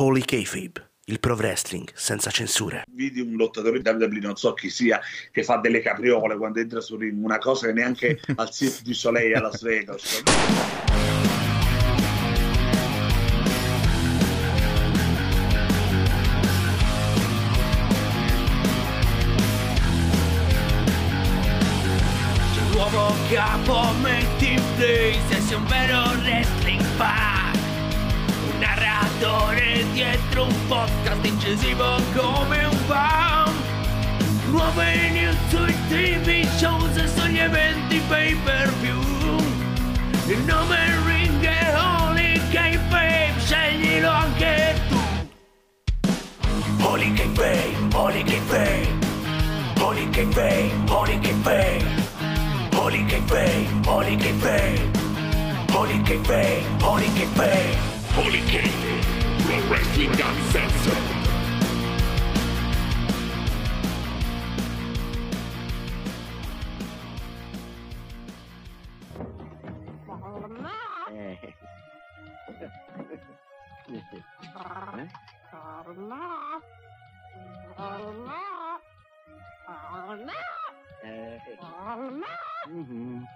Holy Kayfabe, il pro wrestling senza censure. Vidi un lottatore di WWE, non so chi sia, che fa delle capriole quando entra su ring, una cosa che neanche al Cirque du Soleil a Las Vegas. Nuovo capo metti in play se sei un vero wrestling fan Un narratore dietro un podcast incisivo come un fan. Nuove news sui tv shows e sugli eventi pay per view Il nome ring è Holy K-Babe, sceglilo anche tu. Holy K-Babe, Holy K-Babe Holy K-Babe, Holy K-Babe Holy K-Babe, Holy K-Babe Holy K-Babe, Holy K-Babe Holy K-Babe, Pro Wrestling Uncensored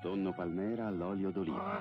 Tonno palmera all'olio d'oliva.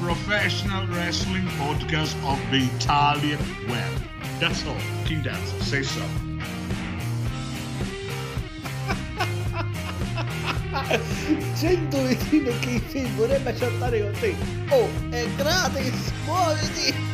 professional wrestling podcast of the Italian web. That's all. King Dance, say so. 100 vicino che vorrebbe chattare con te. Oh, è gratis, muoviti!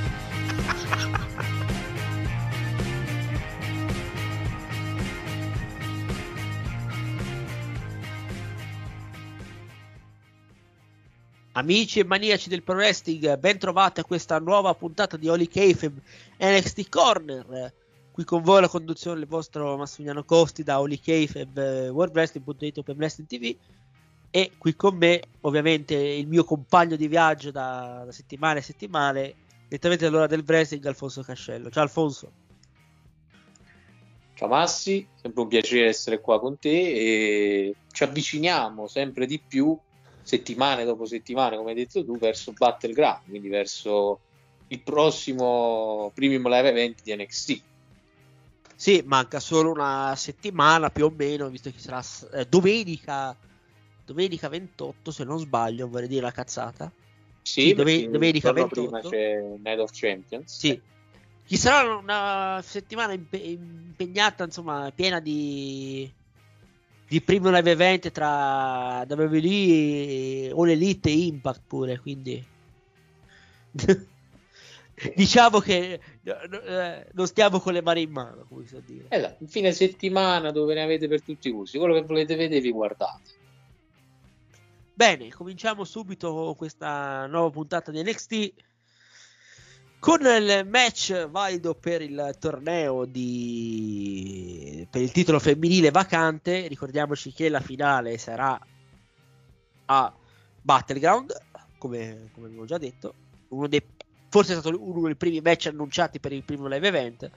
Amici e maniaci del pro wrestling, ben trovati a questa nuova puntata di Holy Kayfabe NXT Corner. Qui con voi la conduzione del vostro Massimiliano Costi da Holy Kayfabe, WorldWrestling.it Open Wrestling TV e qui con me ovviamente il mio compagno di viaggio da, da settimane e settimane, direttamente dall'ora del wrestling Alfonso Cascello. Ciao Alfonso. Ciao Massi, sempre un piacere essere qua con te e ci avviciniamo sempre di più settimane dopo settimane, come hai detto tu, verso Battleground, quindi verso il prossimo premium live event di NXT. Sì, manca solo una settimana più o meno, visto che sarà eh, domenica, domenica 28, se non sbaglio, vorrei dire la cazzata. Sì, Sì, dove- domenica il giorno 28. prima c'è Night of Champions. Sì. Ci sarà una settimana impe- impegnata, insomma, piena di, di primo live event tra WWE, All Elite e Impact pure, quindi diciamo che eh, non stiamo con le mani in mano, come può dire. Esatto, un fine settimana dove ne avete per tutti i gusti, quello che volete vedere vi guardate. Bene, cominciamo subito questa nuova puntata di NXT con il match valido per il torneo di per il titolo femminile vacante. Ricordiamoci che la finale sarà a Battleground, come, come avevo già detto, uno dei, forse è stato uno dei primi match annunciati per il primo live event.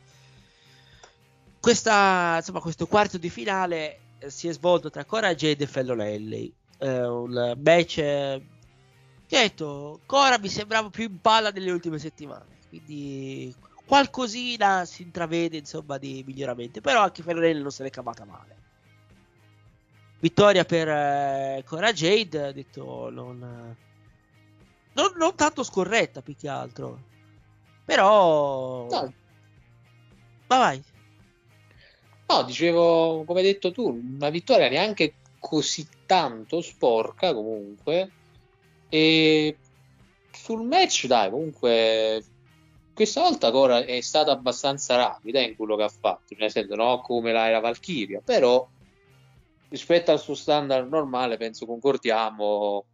Questa, insomma, questo quarto di finale eh, si è svolto tra Cora Jade e Fellonelli. Eh, un match eh, che detto, Cora mi sembrava più in palla delle ultime settimane. Quindi qualcosina si intravede insomma di miglioramento. Però anche Fellonelli non se l'è cavata male. Vittoria per eh, Cora Jade, ha detto non, non, non tanto scorretta più che altro. Però... No. Ma vai. No, dicevo, come hai detto tu, una vittoria neanche così tanto sporca comunque. E sul match, dai, comunque questa volta Cora è stata abbastanza rapida in quello che ha fatto, nel senso, no, come l'era Valkyria, però rispetto al suo standard normale, penso concordiamo,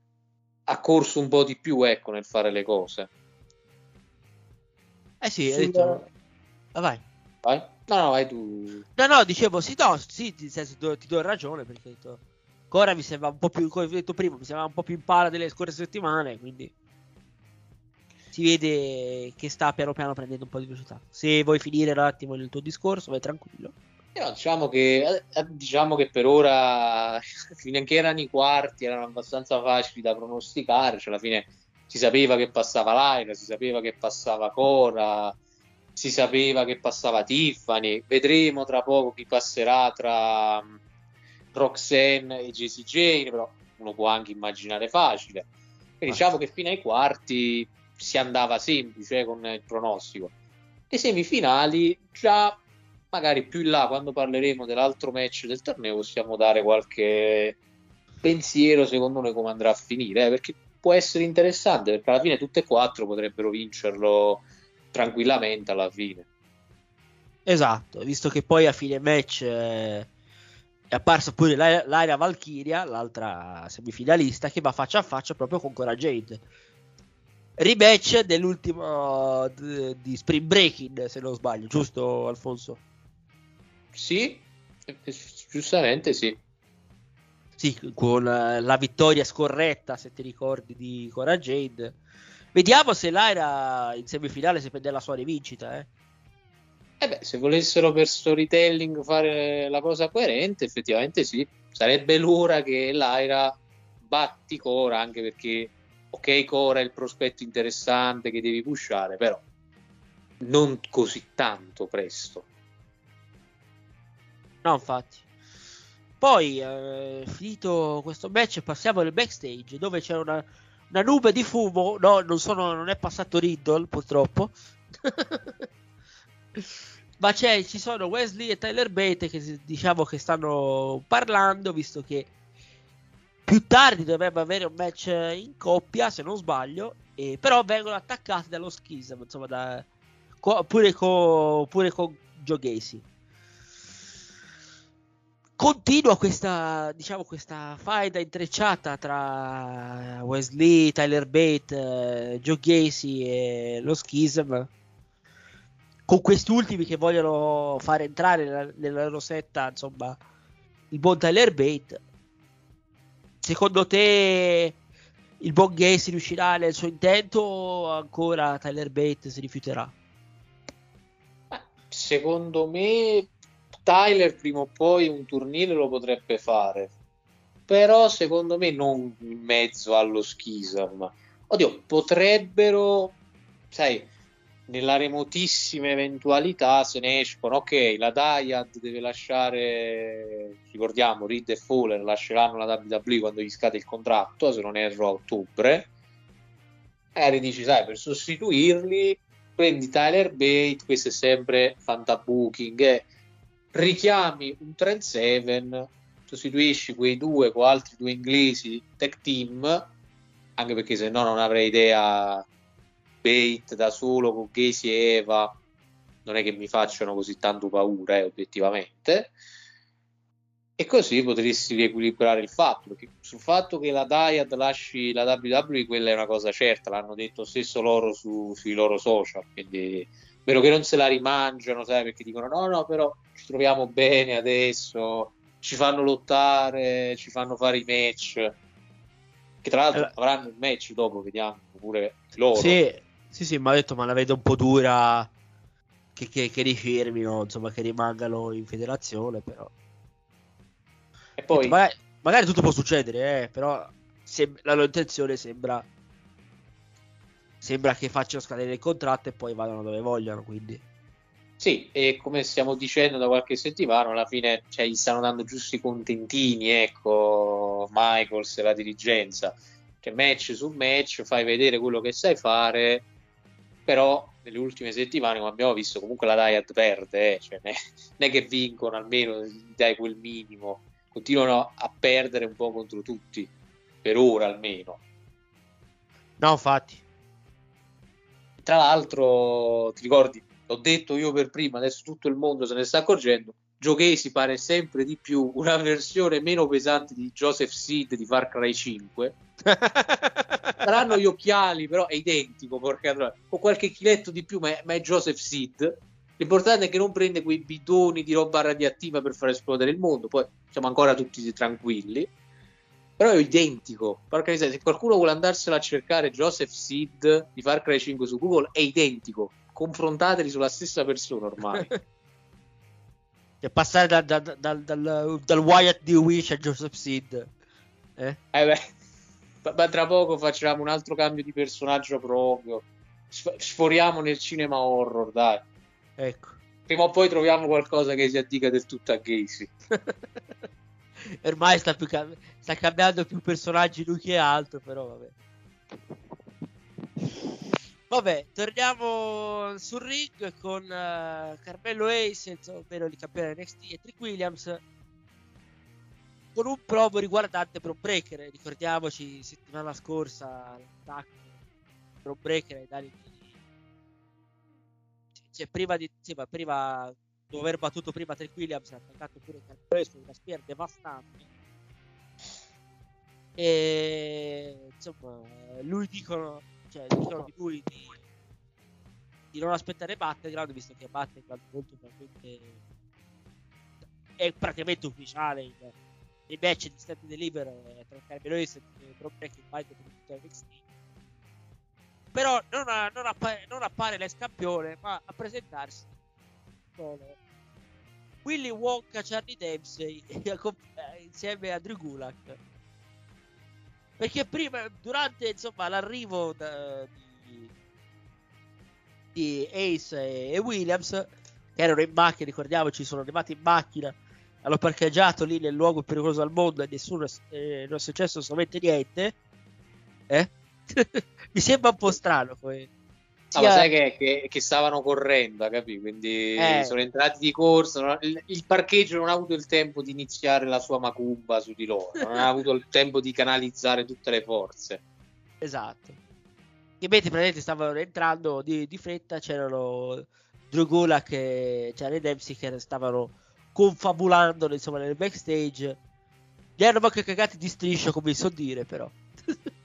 ha corso un po' di più, ecco, nel fare le cose. Eh sì, hai detto... Ah, vai. Vai? No, no, vai tu. No, no, dicevo sì, no, sì, nel senso, do- ti do ragione perché ho detto, Cora mi sembra un po' più, come ho detto prima, mi sembra un po' più in pala delle scorse settimane, quindi si vede che sta piano piano prendendo un po' di velocità. Se vuoi finire un attimo il tuo discorso, vai tranquillo. Eh, no, diciamo, che, eh, diciamo che per ora, finché erano i quarti, erano abbastanza facili da pronosticare. Cioè, alla fine si sapeva che passava Laila, si sapeva che passava Cora, si sapeva che passava Tiffany. Vedremo tra poco chi passerà tra mm, Roxanne e Jessie Jane, però uno può anche immaginare facile. Quindi diciamo che fino ai quarti si andava semplice con il pronostico. Le semifinali già magari più in là quando parleremo dell'altro match del torneo possiamo dare qualche pensiero secondo noi come andrà a finire eh, perché può essere interessante perché alla fine tutte e quattro potrebbero vincerlo tranquillamente alla fine Esatto, visto che poi a fine match eh, è apparsa pure Lyra Valkyria, l'altra semifinalista, che va faccia a faccia proprio con Cora Jade. Rematch dell'ultimo d- di Spring Breaking, se non sbaglio, giusto Alfonso? sì giustamente sì Sì, con eh, la vittoria scorretta, se ti ricordi, di Cora Jade. Vediamo se Lyra in semifinale si prende la sua rivincita, eh. Eh beh, se volessero per storytelling fare la cosa coerente, effettivamente sì. Sarebbe l'ora che Lyra batti Cora, anche perché, ok, Cora è il prospetto interessante che devi pushare, però non così tanto presto. No, infatti. Poi, eh, finito questo match, passiamo al backstage dove c'è una, una nube di fumo. No, non, sono, non è passato Riddle, purtroppo. Ma c'è, ci sono Wesley e Tyler Bate che diciamo che stanno parlando, visto che più tardi dovrebbe avere un match in coppia, se non sbaglio. E, però vengono attaccati dallo schism, insomma, da, co- pure, co- pure con Gacy continua questa, diciamo, questa faida intrecciata tra Wesley, Tyler Bate, eh, Joe Gacy e lo Schism. Con questi ultimi che vogliono far entrare nella, nella rosetta, insomma, il buon Tyler Bate. Secondo te il Gacy riuscirà nel suo intento o ancora Tyler Bate si rifiuterà? Secondo me Tyler prima o poi un turnile lo potrebbe fare, però secondo me non in mezzo allo schism. Oddio, potrebbero, sai, nella remotissima eventualità se ne escono, ok, la Dyad deve lasciare, ricordiamo, Reed e Fowler lasceranno la WWE quando gli scade il contratto, se non erro a ottobre. Magari dici, sai, per sostituirli prendi Tyler Bate, questo è sempre fantabooking, eh. richiami un Trend 7, sostituisci quei due con altri due inglesi tech team, anche perché se no non avrei idea Bate da solo con Casey e Eva, non è che mi facciano così tanto paura, eh, obiettivamente. E così potresti riequilibrare il fatto, perché sul fatto che la Dyad lasci la WWE, quella è una cosa certa, l'hanno detto stesso loro su- sui loro social, quindi vero che non se la rimangiano, sai, perché dicono no, no, però ci troviamo bene adesso, ci fanno lottare, ci fanno fare i match, che tra l'altro Allora- avranno il match dopo, vediamo pure loro. Sì, sì, sì, ma ha detto, ma la vedo un po' dura che, che, che rifirmino, insomma, che rimangano in federazione, però. E poi, Magari, magari tutto può succedere, eh, però sem- la loro intenzione sembra sembra che facciano scadere il contratto e poi vadano dove vogliono, quindi. Sì, e come stiamo dicendo da qualche settimana, alla fine cioè, gli stanno dando giusti contentini, ecco, Michaels e la dirigenza. Cioè, match su match, fai vedere quello che sai fare però nelle ultime settimane, come abbiamo visto, comunque la Diet perde, eh, cioè, non è che vincono almeno dai quel minimo, continuano a perdere un po' contro tutti, per ora almeno. No, infatti. Tra l'altro, ti ricordi, l'ho detto io per prima, adesso tutto il mondo se ne sta accorgendo. Giochesi pare sempre di più una versione meno pesante di Joseph Seed di Far Cry 5. Saranno gli occhiali, però è identico, porca troia. Con qualche chiletto di più, ma è, ma è Joseph Seed. L'importante è che non prende quei bidoni di roba radioattiva per far esplodere il mondo. Poi siamo ancora tutti tranquilli. Però è identico. Porca miseria, se qualcuno vuole andarselo a cercare Joseph Seed di Far Cry 5 su Google, è identico. Confrontateli sulla stessa persona ormai. Cioè, passare da- da- da- dal, dal, dal Wyatt di Wish a Joseph Seed. Eh? Eh beh, ma- tra poco facciamo un altro cambio di personaggio proprio. Sf- sforiamo nel cinema horror, dai. Ecco. Prima o poi troviamo qualcosa che si addica del tutto a Gacy. Ormai sta, più sta cambiando più personaggi lui che altro, però vabbè. Vabbè, torniamo sul ring con eh, Carmelo Ace, ovvero il campione NXT, e Trick Williams con un promo riguardante Pro Breaker. Ricordiamoci settimana scorsa l'attacco Pro Breaker ai danni di cioè prima di sì, ma prima dopo aver battuto prima Trick Williams ha attaccato pure Carmelo Ace con una spear devastante e insomma lui dicono cioè dicono di lui di, di non aspettare Battleground visto che Battleground molto probabilmente è praticamente ufficiale il, il match di Stand Deliver eh, tra Carmelo e Brock Breaking Bike per tutto NXT però non, ha- non appare, non appare l'ex campione ma a presentarsi sono Willy Wonka Charlie Dempsey insieme a Drew Gulak. Perché prima durante insomma l'arrivo da- di, di Ace e, e Williams che erano in macchina ricordiamoci sono arrivati in macchina hanno parcheggiato lì nel luogo più pericoloso al mondo e nessuno eh, non è successo assolutamente niente eh? mi sembra un po' strano come Ah, ma sai che, che- che stavano correndo, capi? Quindi Eh. sono entrati di corsa. non il, il parcheggio non ha avuto il tempo di iniziare la sua macumba su di loro, non ha avuto il tempo di canalizzare tutte le forze. Esatto. Che mentre praticamente stavano entrando di, di fretta, c'erano Drew Gulak e Charlie Dempsey che stavano confabulando insomma nel backstage. Li hanno anche cagati di striscio, come so dire, però.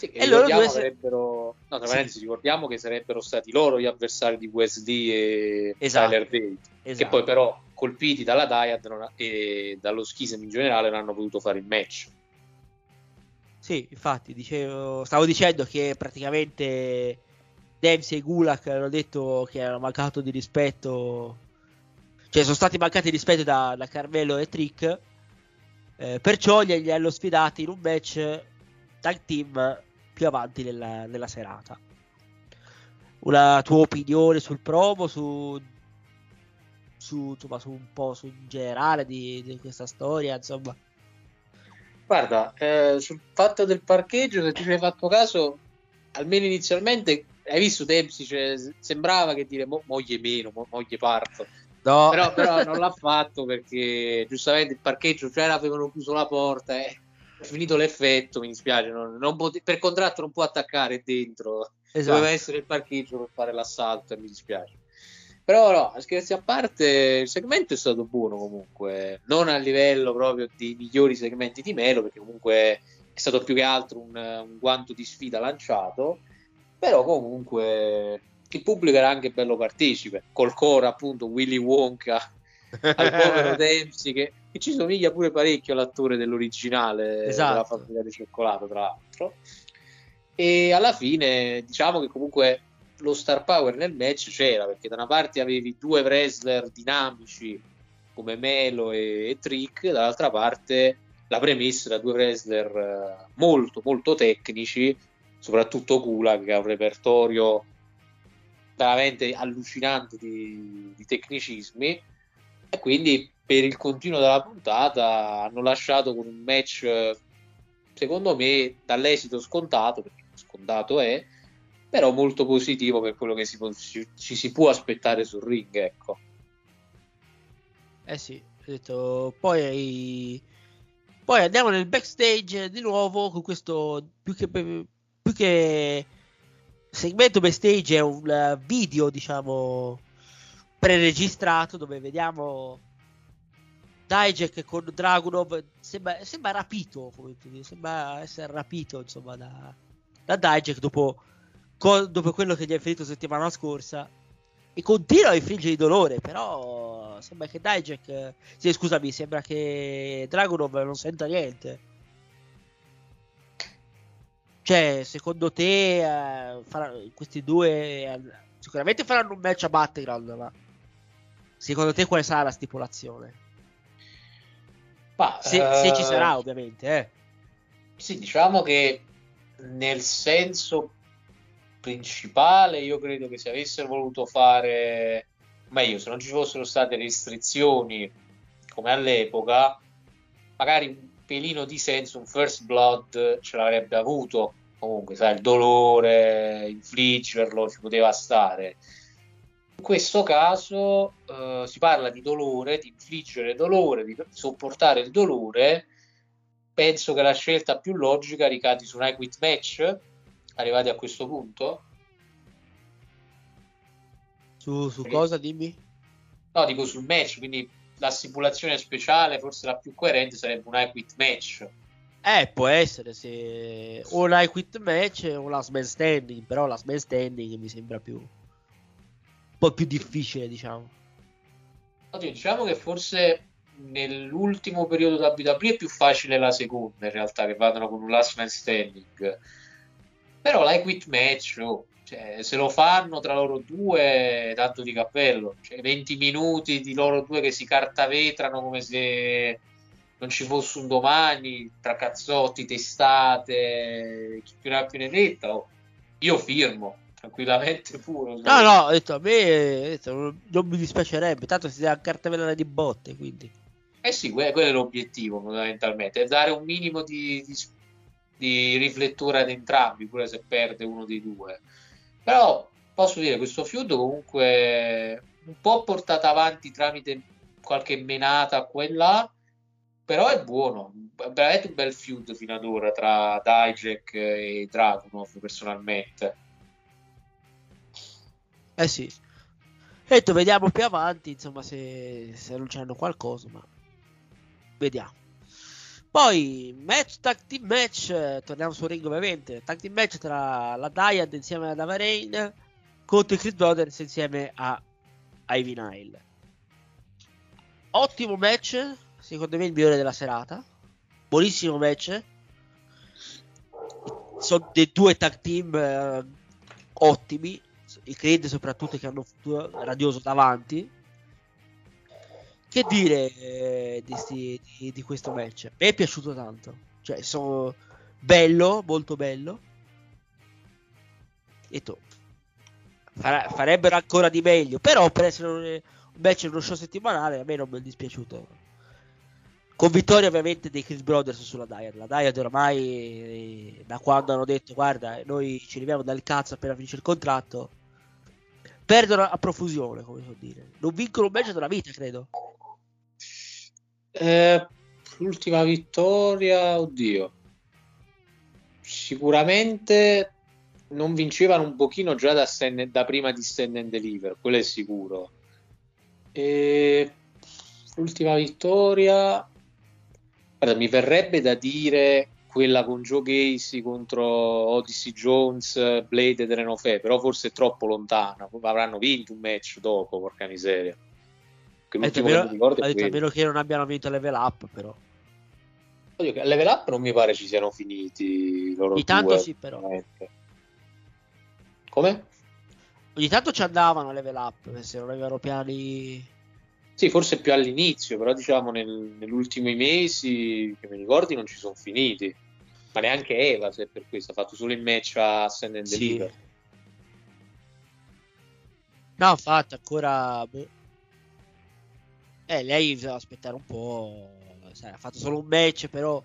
Sì, che E loro due sarebbero, no, tra Sì. parentesi, ricordiamo che sarebbero stati loro gli avversari di Wesley e Esatto. Tyler Bate, che Esatto. poi però colpiti dalla Dyad ha- e dallo schism in generale non hanno potuto fare il match. Sì, infatti, dicevo, stavo dicendo che praticamente Dempsey e Gulak hanno detto che hanno mancato di rispetto, cioè sono stati mancati rispetto da, da Carmelo e Trick, eh, perciò li, li hanno sfidati in un match tag team più avanti nella, nella serata. Una tua opinione sul promo, su, su, insomma, su un po' su in generale di, di questa storia, insomma. Guarda, eh, sul fatto del parcheggio, se ti hai fatto caso, almeno inizialmente hai visto Dempsey, cioè, sembrava che dire mo- moglie meno, mo- moglie parto. No. Però, però non l'ha fatto perché giustamente il parcheggio c'era, avevano chiuso la porta e è finito l'effetto, mi dispiace, non- non pote- per contratto non può attaccare dentro, Esatto. doveva essere il parcheggio per fare l'assalto e mi dispiace. Però no, scherzi a parte, il segmento è stato buono comunque, non a livello proprio dei migliori segmenti di Melo, perché comunque è stato più che altro un, un guanto di sfida lanciato, però comunque il pubblico era anche bello partecipe, col coro appunto Willy Wonka al povero Dempsey che, che ci somiglia pure parecchio all'attore dell'originale Esatto. della fabbrica di cioccolato tra l'altro e alla fine diciamo che comunque lo star power nel match c'era perché da una parte avevi due wrestler dinamici come Melo e, e Trick dall'altra parte la premessa da due wrestler eh, molto molto tecnici soprattutto Kula che ha un repertorio veramente allucinante di, di tecnicismi e quindi per il continuo della puntata hanno lasciato con un match secondo me dall'esito scontato perché scontato è però molto positivo per quello che si può- ci, ci si può aspettare sul ring, ecco. Eh sì, ho detto, poi, poi andiamo nel backstage di nuovo con questo più che, più che segmento backstage è un eh, video, diciamo, preregistrato dove vediamo Dijak con Dragunov sembra, sembra rapito, sembra essere rapito, insomma, da, da Dijak dopo, co- dopo quello che gli ha ferito settimana scorsa e continua a infliggere dolore, però sembra che Dijak, sì, scusami, sembra che Dragunov non senta niente. Cioè, secondo te eh, farà- questi due eh, sicuramente faranno un match a Battleground, ma secondo te quale sarà la stipulazione? Ma, Se, se ci eh, sarà, ovviamente, eh. Sì, diciamo che nel senso principale io credo che se avessero voluto fare meglio, se non ci fossero state restrizioni come all'epoca, magari un pelino di senso, un first blood ce l'avrebbe avuto. Comunque, sai, il dolore, infliggerlo ci poteva stare. In questo caso eh, si parla di dolore, di infliggere dolore, di sopportare il dolore. Penso che la scelta più logica ricadi su un I Quit match, arrivati a questo punto. Su, su cosa, dimmi? No, dico sul match, quindi la stipulazione speciale, forse la più coerente, sarebbe un I Quit match. Eh, può essere se o I quit match o last man standing, però last man standing mi sembra più un po' più difficile, diciamo. Diciamo che forse nell'ultimo periodo da WWE è più facile la seconda, in realtà, che vadano con un last man standing. Però l'I Quit match, oh, cioè, se lo fanno tra loro due, tanto di cappello. Cioè, 20 minuti di loro due che si cartavetrano come se non ci fosse un domani, tra cazzotti, testate, chi più ne ha più ne metta. oh, io firmo tranquillamente pure. No, no, ho detto a me detto, non, non mi dispiacerebbe, tanto si deve cartellare di botte, quindi. Eh sì, que- quello è l'obiettivo fondamentalmente, è dare un minimo di, di- di rifletture ad entrambi, pure se perde uno dei due. Però posso dire, questo feud comunque un po' portato avanti tramite qualche menata qua e là, però è buono, veramente un bel feud fino ad ora tra Dijak e Dragunov personalmente. Eh sì. Detto, vediamo più avanti, insomma, se, se annunciano qualcosa, ma vediamo. Poi, match, tag team match, torniamo sul ring ovviamente, tag team match tra la Dyad insieme ad Avarain contro i Creed Brothers insieme a Ivy Nile. Ottimo match, secondo me il migliore della serata. Buonissimo match. Sono dei due tag team eh, ottimi. I Creed soprattutto che hanno un futuro radioso davanti. Che dire eh, di, sti- di- di questo match? Me è piaciuto tanto. Cioè, sono bello, molto bello. E tu. Fare- farebbero ancora di meglio. Però per essere un match in uno show settimanale a me non mi è dispiaciuto. Con vittoria ovviamente dei Chris Brothers sulla Diad. La Diad ormai eh, da quando hanno detto guarda noi ci arriviamo dal cazzo appena finisce il contratto. Perdono a profusione, come so dire. Non vincono un match della vita, credo. Eh, l'ultima vittoria, oddio. Sicuramente non vincevano un pochino già da, stand- da prima di Stand and Deliver, quello è sicuro. E l'ultima vittoria, guarda, mi verrebbe da dire quella con Joe Gacy contro Odyssey Jones, Blade e Renofè, però forse è troppo lontana. Avranno vinto un match dopo, porca miseria. Ha detto, a meno, ricordo ha è detto, a quello. meno che non abbiano vinto level up, però. Oddio, level up non mi pare ci siano finiti loro Ogni tanto due, sì, però. veramente. Come? Ogni tanto ci andavano a level up, se non avevano piani. Sì, forse più all'inizio, però diciamo nel, negli ultimi mesi, che mi ricordi, non ci sono finiti. Ma neanche Eva, se è per questo, ha fatto solo il match a Send and Sì. Deliver. No, infatti, ancora. boh. Eh, lei bisogna aspettare un po'. sai, ha fatto solo un match, però.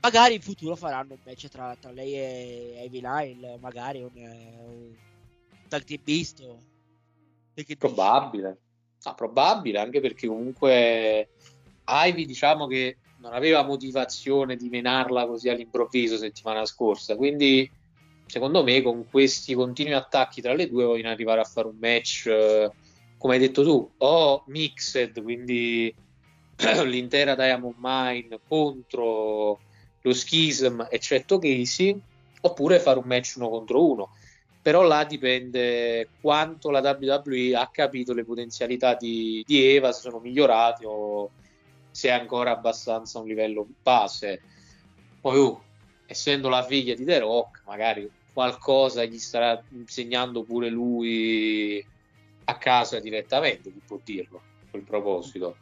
magari in futuro faranno un match tra, tra lei e Ivy Nile, magari un, eh, un tag team misto. E che Probabile. Ah, probabile, anche perché comunque Ivy diciamo che non aveva motivazione di menarla così all'improvviso settimana scorsa, quindi secondo me con questi continui attacchi tra le due vogliono arrivare a fare un match, eh, come hai detto tu, o mixed, quindi l'intera Diamond Mine contro lo Schism, eccetto Casey, oppure fare un match uno contro uno. Però là dipende quanto la WWE ha capito le potenzialità di, di Eva, se sono migliorati o se è ancora abbastanza a un livello base. Poi, uh, essendo la figlia di The Rock, magari qualcosa gli starà insegnando pure lui a casa direttamente, chi può dirlo a quel proposito.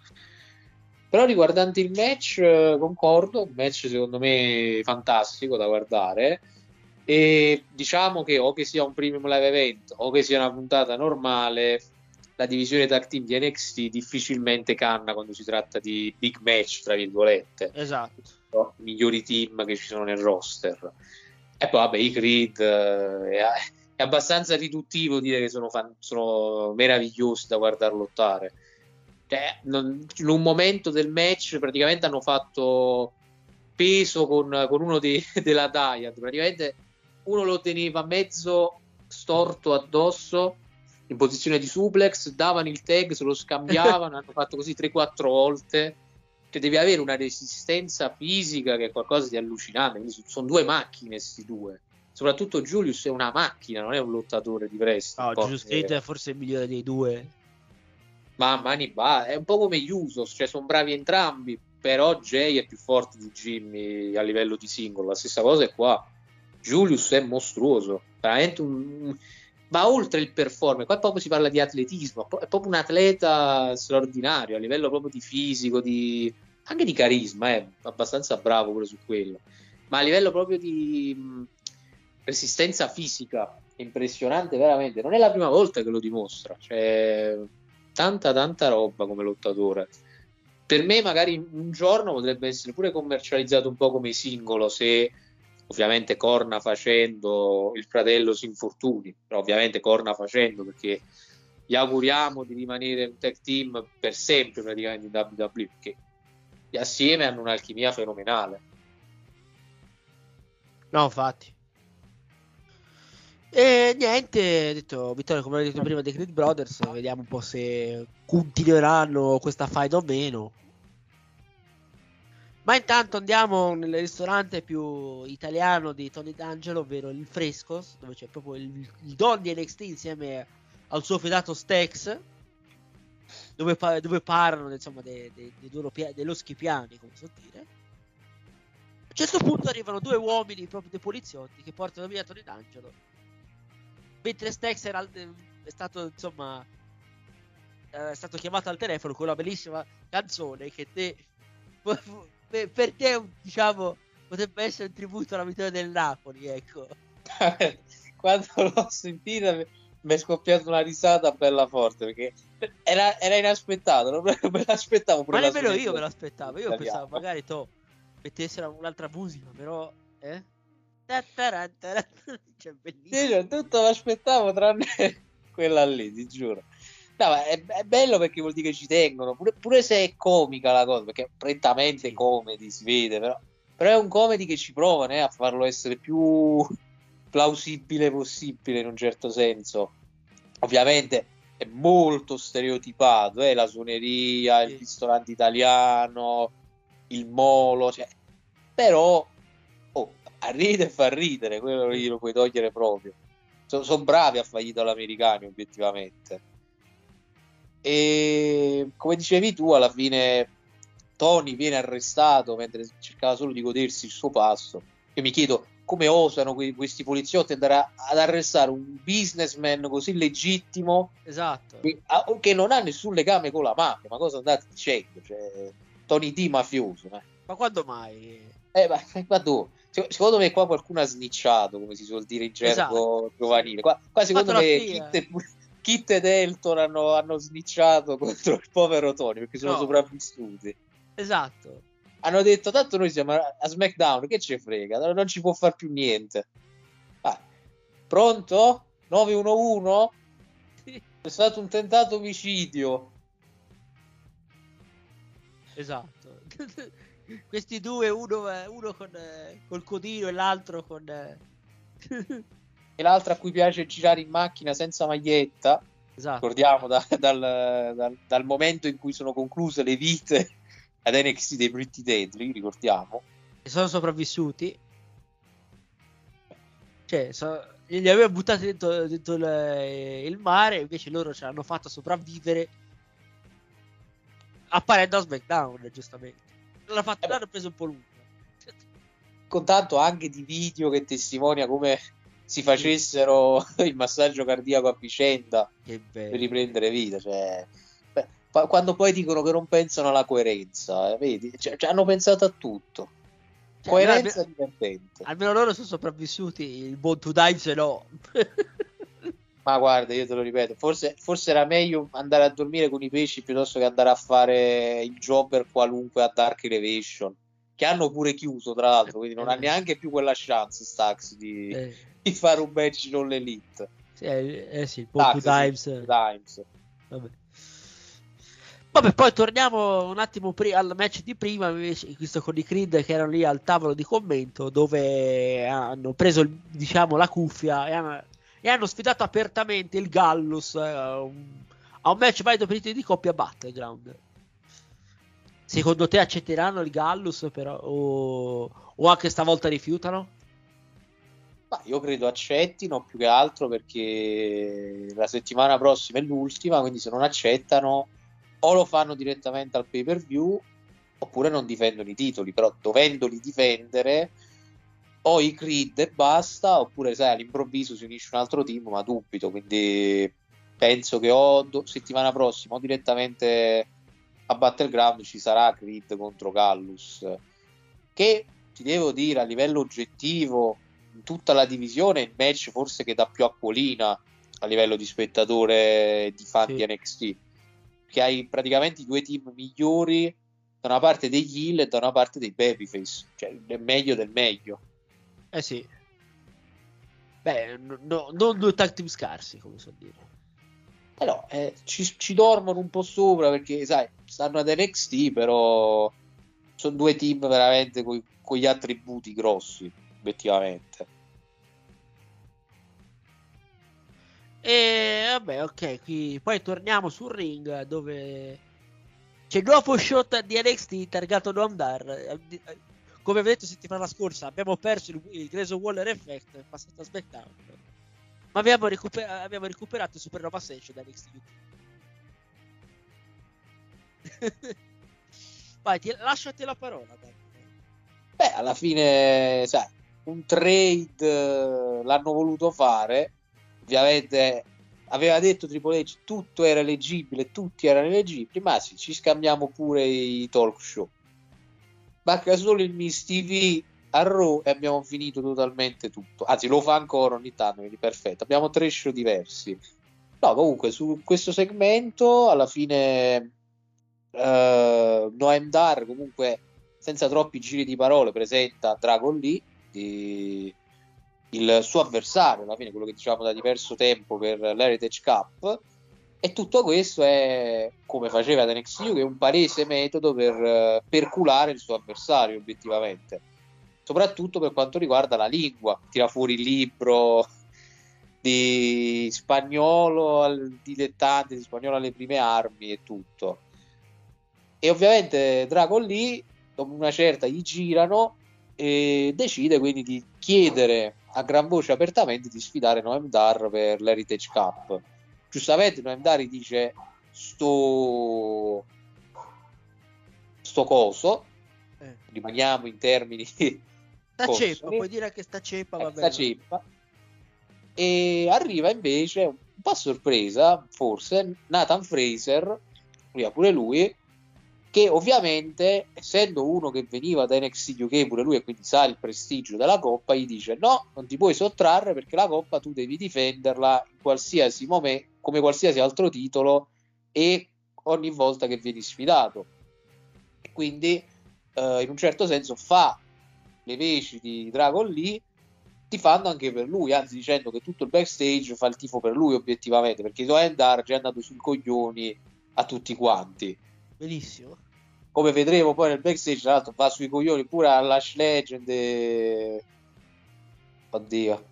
Però riguardante il match, eh, concordo, un match secondo me fantastico da guardare. E diciamo che o che sia un premium live event o che sia una puntata normale, la divisione tag team di NXT difficilmente canna quando si tratta di big match, tra virgolette. Esatto. No? I migliori team che ci sono nel roster. E poi, vabbè, i Creed eh, è, abbastanza riduttivo dire che sono, fan- sono meravigliosi da guardare lottare. Cioè, non- in un momento del match praticamente hanno fatto peso con, con uno dei- della Dyad. Praticamente uno lo teneva mezzo storto addosso in posizione di suplex, davano il tag, se lo scambiavano, hanno fatto così 3-4 volte. Cioè, devi avere una resistenza fisica che è qualcosa di allucinante. Quindi sono due macchine, questi due. Soprattutto Julius è una macchina, non è un lottatore di wrestling. No, Julius Creed eh, è forse il migliore dei due. ma mani ba- è un po' come Usos, cioè sono bravi entrambi, però Jay è più forte di Jimmy a livello di singolo. La stessa cosa è qua. Julius è mostruoso, veramente un, va oltre il performance. Qua proprio si parla di atletismo, è proprio un atleta straordinario a livello proprio di fisico, di, anche di carisma, è abbastanza bravo pure su quello. Ma a livello proprio di mh, resistenza fisica, impressionante veramente. Non è la prima volta che lo dimostra, cioè tanta tanta roba come lottatore. Per me magari un giorno potrebbe essere pure commercializzato un po' come singolo se ovviamente Corna facendo il fratello si infortuni, però ovviamente Corna facendo perché gli auguriamo di rimanere un tag team per sempre praticamente in WWE perché assieme hanno un'alchimia fenomenale. No, infatti. E niente, detto Vittorio, come ho detto prima dei Creed Brothers, vediamo un po' se continueranno questa fight o meno. Ma intanto andiamo nel ristorante più italiano di Tony D'Angelo, ovvero il Frescos, dove c'è proprio il, il Don di NXT insieme al suo fidato Stex, dove, dove parlano insomma dei, dei, dei loro dei loschi piani, come so dire. A un certo punto arrivano due uomini, proprio dei poliziotti, che portano via Tony D'Angelo. Mentre Stex era è stato, insomma, eh, è stato chiamato al telefono con una bellissima canzone che te, per, per te, diciamo, potrebbe essere un tributo alla vittoria del Napoli, ecco. Quando l'ho sentita mi è scoppiata una risata bella forte perché era, era inaspettato, non me me l'aspettavo Ma nemmeno io me l'aspettavo. Io italiano. pensavo magari to mettessero un'altra musica, però. Eh? Cioè, bellissimo. Sì, cioè, tutto lo aspettavo tranne quella lì, ti giuro. No, ma è, è bello perché vuol dire che ci tengono, pure, pure se è comica la cosa, perché è prettamente comedy si vede, però, però è un comedy che ci provano eh, a farlo essere più plausibile possibile in un certo senso. Ovviamente è molto stereotipato, eh, la suoneria, il ristorante italiano, il molo, cioè, però oh, a ridere fa ridere, quello lì lo puoi togliere proprio. Sono bravi a fargli all'americani, obiettivamente. E come dicevi tu, alla fine Tony viene arrestato mentre cercava solo di godersi il suo pasto. Io mi chiedo come osano que- questi poliziotti andare a- ad arrestare un businessman così legittimo Esatto. che, ah, che non ha nessun legame con la mafia. Ma cosa andate dicendo? Cioè, Tony D mafioso. eh. Ma quando mai? Eh, ma, ma se- secondo me qua qualcuno ha snicciato, come si suol dire in gergo Esatto. giovanile. Qua, qua secondo me e, Kit ed Elton hanno, hanno snicciato contro il povero Tony perché sono No. sopravvissuti. Esatto. hanno detto tanto noi siamo a SmackDown, che ci frega, non ci può far più niente. Ah, pronto? 911? È stato un tentato omicidio. Esatto. Questi due, uno, uno con eh, col codino e l'altro con... eh, E l'altra a cui piace girare in macchina senza maglietta. Esatto. Ricordiamo da- dal, dal- dal momento in cui sono concluse le vite ad NXT dei Pretty Deadly, ricordiamo. e sono sopravvissuti. Cioè, so- li aveva buttati dentro, dentro il, il mare, invece loro ce l'hanno fatta sopravvivere apparendo a SmackDown, giustamente. L'hanno, fatto, l'hanno preso un po' lungo. con tanto anche di video che testimonia come si facessero il massaggio cardiaco a vicenda per riprendere vita. Cioè, beh, quando poi dicono che non pensano alla coerenza, eh, vedi, Cioè, ci hanno pensato a tutto. Cioè, Coerenza almeno, divertente. almeno loro sono sopravvissuti, il buon Two Dimes no. Ma guarda, io te lo ripeto, forse, forse era meglio andare a dormire con i pesci piuttosto che andare a fare il jobber qualunque a Dark Elevation, che hanno pure chiuso tra l'altro, quindi non ha neanche più quella chance Stax di, Eh, fare un match non l'elite. eh, eh sì, Stax, Dimes. Dimes. Vabbè. Vabbè, poi torniamo un attimo pri- al match di prima, invece, visto con i Creed che erano lì al tavolo di commento, dove hanno preso il- diciamo, la cuffia e hanno, e hanno sfidato apertamente il Gallus eh, a un, a un match valido per i titoli di coppia Battleground. Secondo te accetteranno il Gallus però, o, o anche stavolta rifiutano? Ma io credo accettino più che altro perché la settimana prossima è l'ultima, quindi se non accettano o lo fanno direttamente al pay per view oppure non difendono i titoli, però dovendoli difendere o i Creed e basta, oppure sai all'improvviso si unisce un altro team, ma dubito, quindi penso che o do- settimana prossima o direttamente a Battleground ci sarà Creed contro Gallus, che ti devo dire a livello oggettivo in tutta la divisione il match forse che dà più acquolina a livello di spettatore di fan Sì. di NXT che hai praticamente i due team migliori da una parte degli heel e da una parte dei babyface cioè il meglio del meglio Eh sì. Beh, no- no- non due tag team scarsi, come so dire. Eh no, eh, ci, ci dormono un po' sopra perché sai stanno ad NXT però sono due team veramente con gli attributi grossi obiettivamente E vabbè, ok, qui poi torniamo sul ring dove c'è il nuovo shot di NXT targato Noam Dar. Di- eh, Come avevo detto settimana scorsa, abbiamo perso il, il Grayson Waller Effect, è passato a SmackDown. Ma abbiamo, recuper- abbiamo recuperato il Supernova Session da NXT UK. Vai, ti lasciati la parola. Dai. Beh, alla fine, sai, un trade eh, l'hanno voluto fare. Ovviamente aveva detto Triple H tutto era leggibile, tutti erano eleggibili, ma sì, ci scambiamo pure i talk show. Manca solo il Miss TV a Raw e abbiamo finito totalmente tutto. Anzi, lo fa ancora ogni tanto, quindi perfetto. Abbiamo tre show diversi. No, comunque, su questo segmento, alla fine, eh, Noam Dar, comunque, senza troppi giri di parole, presenta Dragon Lee, di- il suo avversario, alla fine, quello che diciamo da diverso tempo per l'Heritage Cup. E tutto questo è come faceva ad NXT UK, che è un palese metodo per eh, perculare il suo avversario, obiettivamente. Soprattutto per quanto riguarda la lingua, tira fuori il libro di spagnolo al dilettante, di spagnolo alle prime armi e tutto. E ovviamente Dragon Lee, dopo una certa, gli girano e decide quindi di chiedere a gran voce apertamente di sfidare Noam Dar per l'Heritage Cup. Giustamente Noam Dar dice sto sto coso, Eh. rimaniamo in termini Sta ceppa, puoi dire che sta ceppa, va Eh, bene. sta ceppa. E arriva invece un po' a sorpresa, forse, Nathan Fraser, lui pure lui, che ovviamente, essendo uno che veniva da NXT UK, pure lui, e quindi sa il prestigio della coppa, gli dice: No, non ti puoi sottrarre perché la coppa tu devi difenderla in qualsiasi momento, come qualsiasi altro titolo, e ogni volta che vieni sfidato. E quindi eh, in un certo senso fa le veci di Dragon Lee ti fanno anche per lui, anzi dicendo che tutto il backstage fa il tifo per lui obiettivamente, perché Noam Dar già è andato sui coglioni a tutti quanti. Benissimo. Come vedremo poi nel backstage, tra l'altro va sui coglioni pure all'Ash Legend e... Oddio.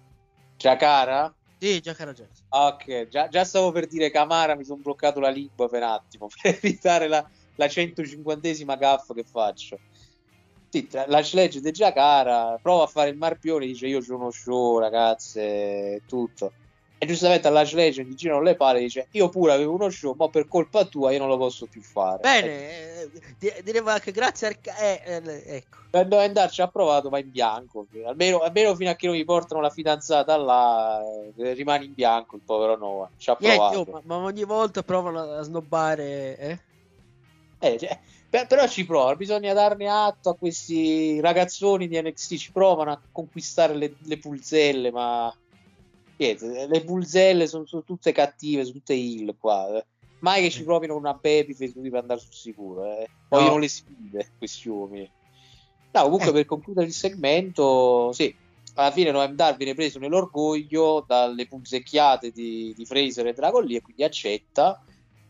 Giacara? Sì, Giacara Jackson. Ok, già, già stavo per dire Camara, mi sono bloccato la lingua per un attimo, per evitare la, la 150esima gaffa che faccio. Sì, tra Lash Legend e Giacara prova a fare il marpione, dice io c'ho uno show ragazze, tutto. E giustamente alla Legend girano le pale e dice io pure avevo uno show, ma per colpa tua io non lo posso più fare. Bene, eh, diremo anche grazie al... ca- eh, eh, ecco. Per non andarci approvato va in bianco, almeno, almeno fino a che non mi portano la fidanzata là, eh, rimane in bianco il povero Noah, ci ha provato. oh, ma, ma ogni volta provano a snobbare... Eh? Eh, cioè, per- però ci provano, bisogna darne atto a questi ragazzoni di NXT, ci provano a conquistare le, le pulzelle, ma le pulzelle sono, sono tutte cattive, sono tutte heal qua. eh. Mai che ci provino una babyface così per andare sul sicuro, eh. vogliono No. le sfide questi uomini. No, comunque per concludere il segmento, sì, alla fine Noam Dar viene preso nell'orgoglio dalle punzecchiate di, di Fraser e Dragon Lee e quindi accetta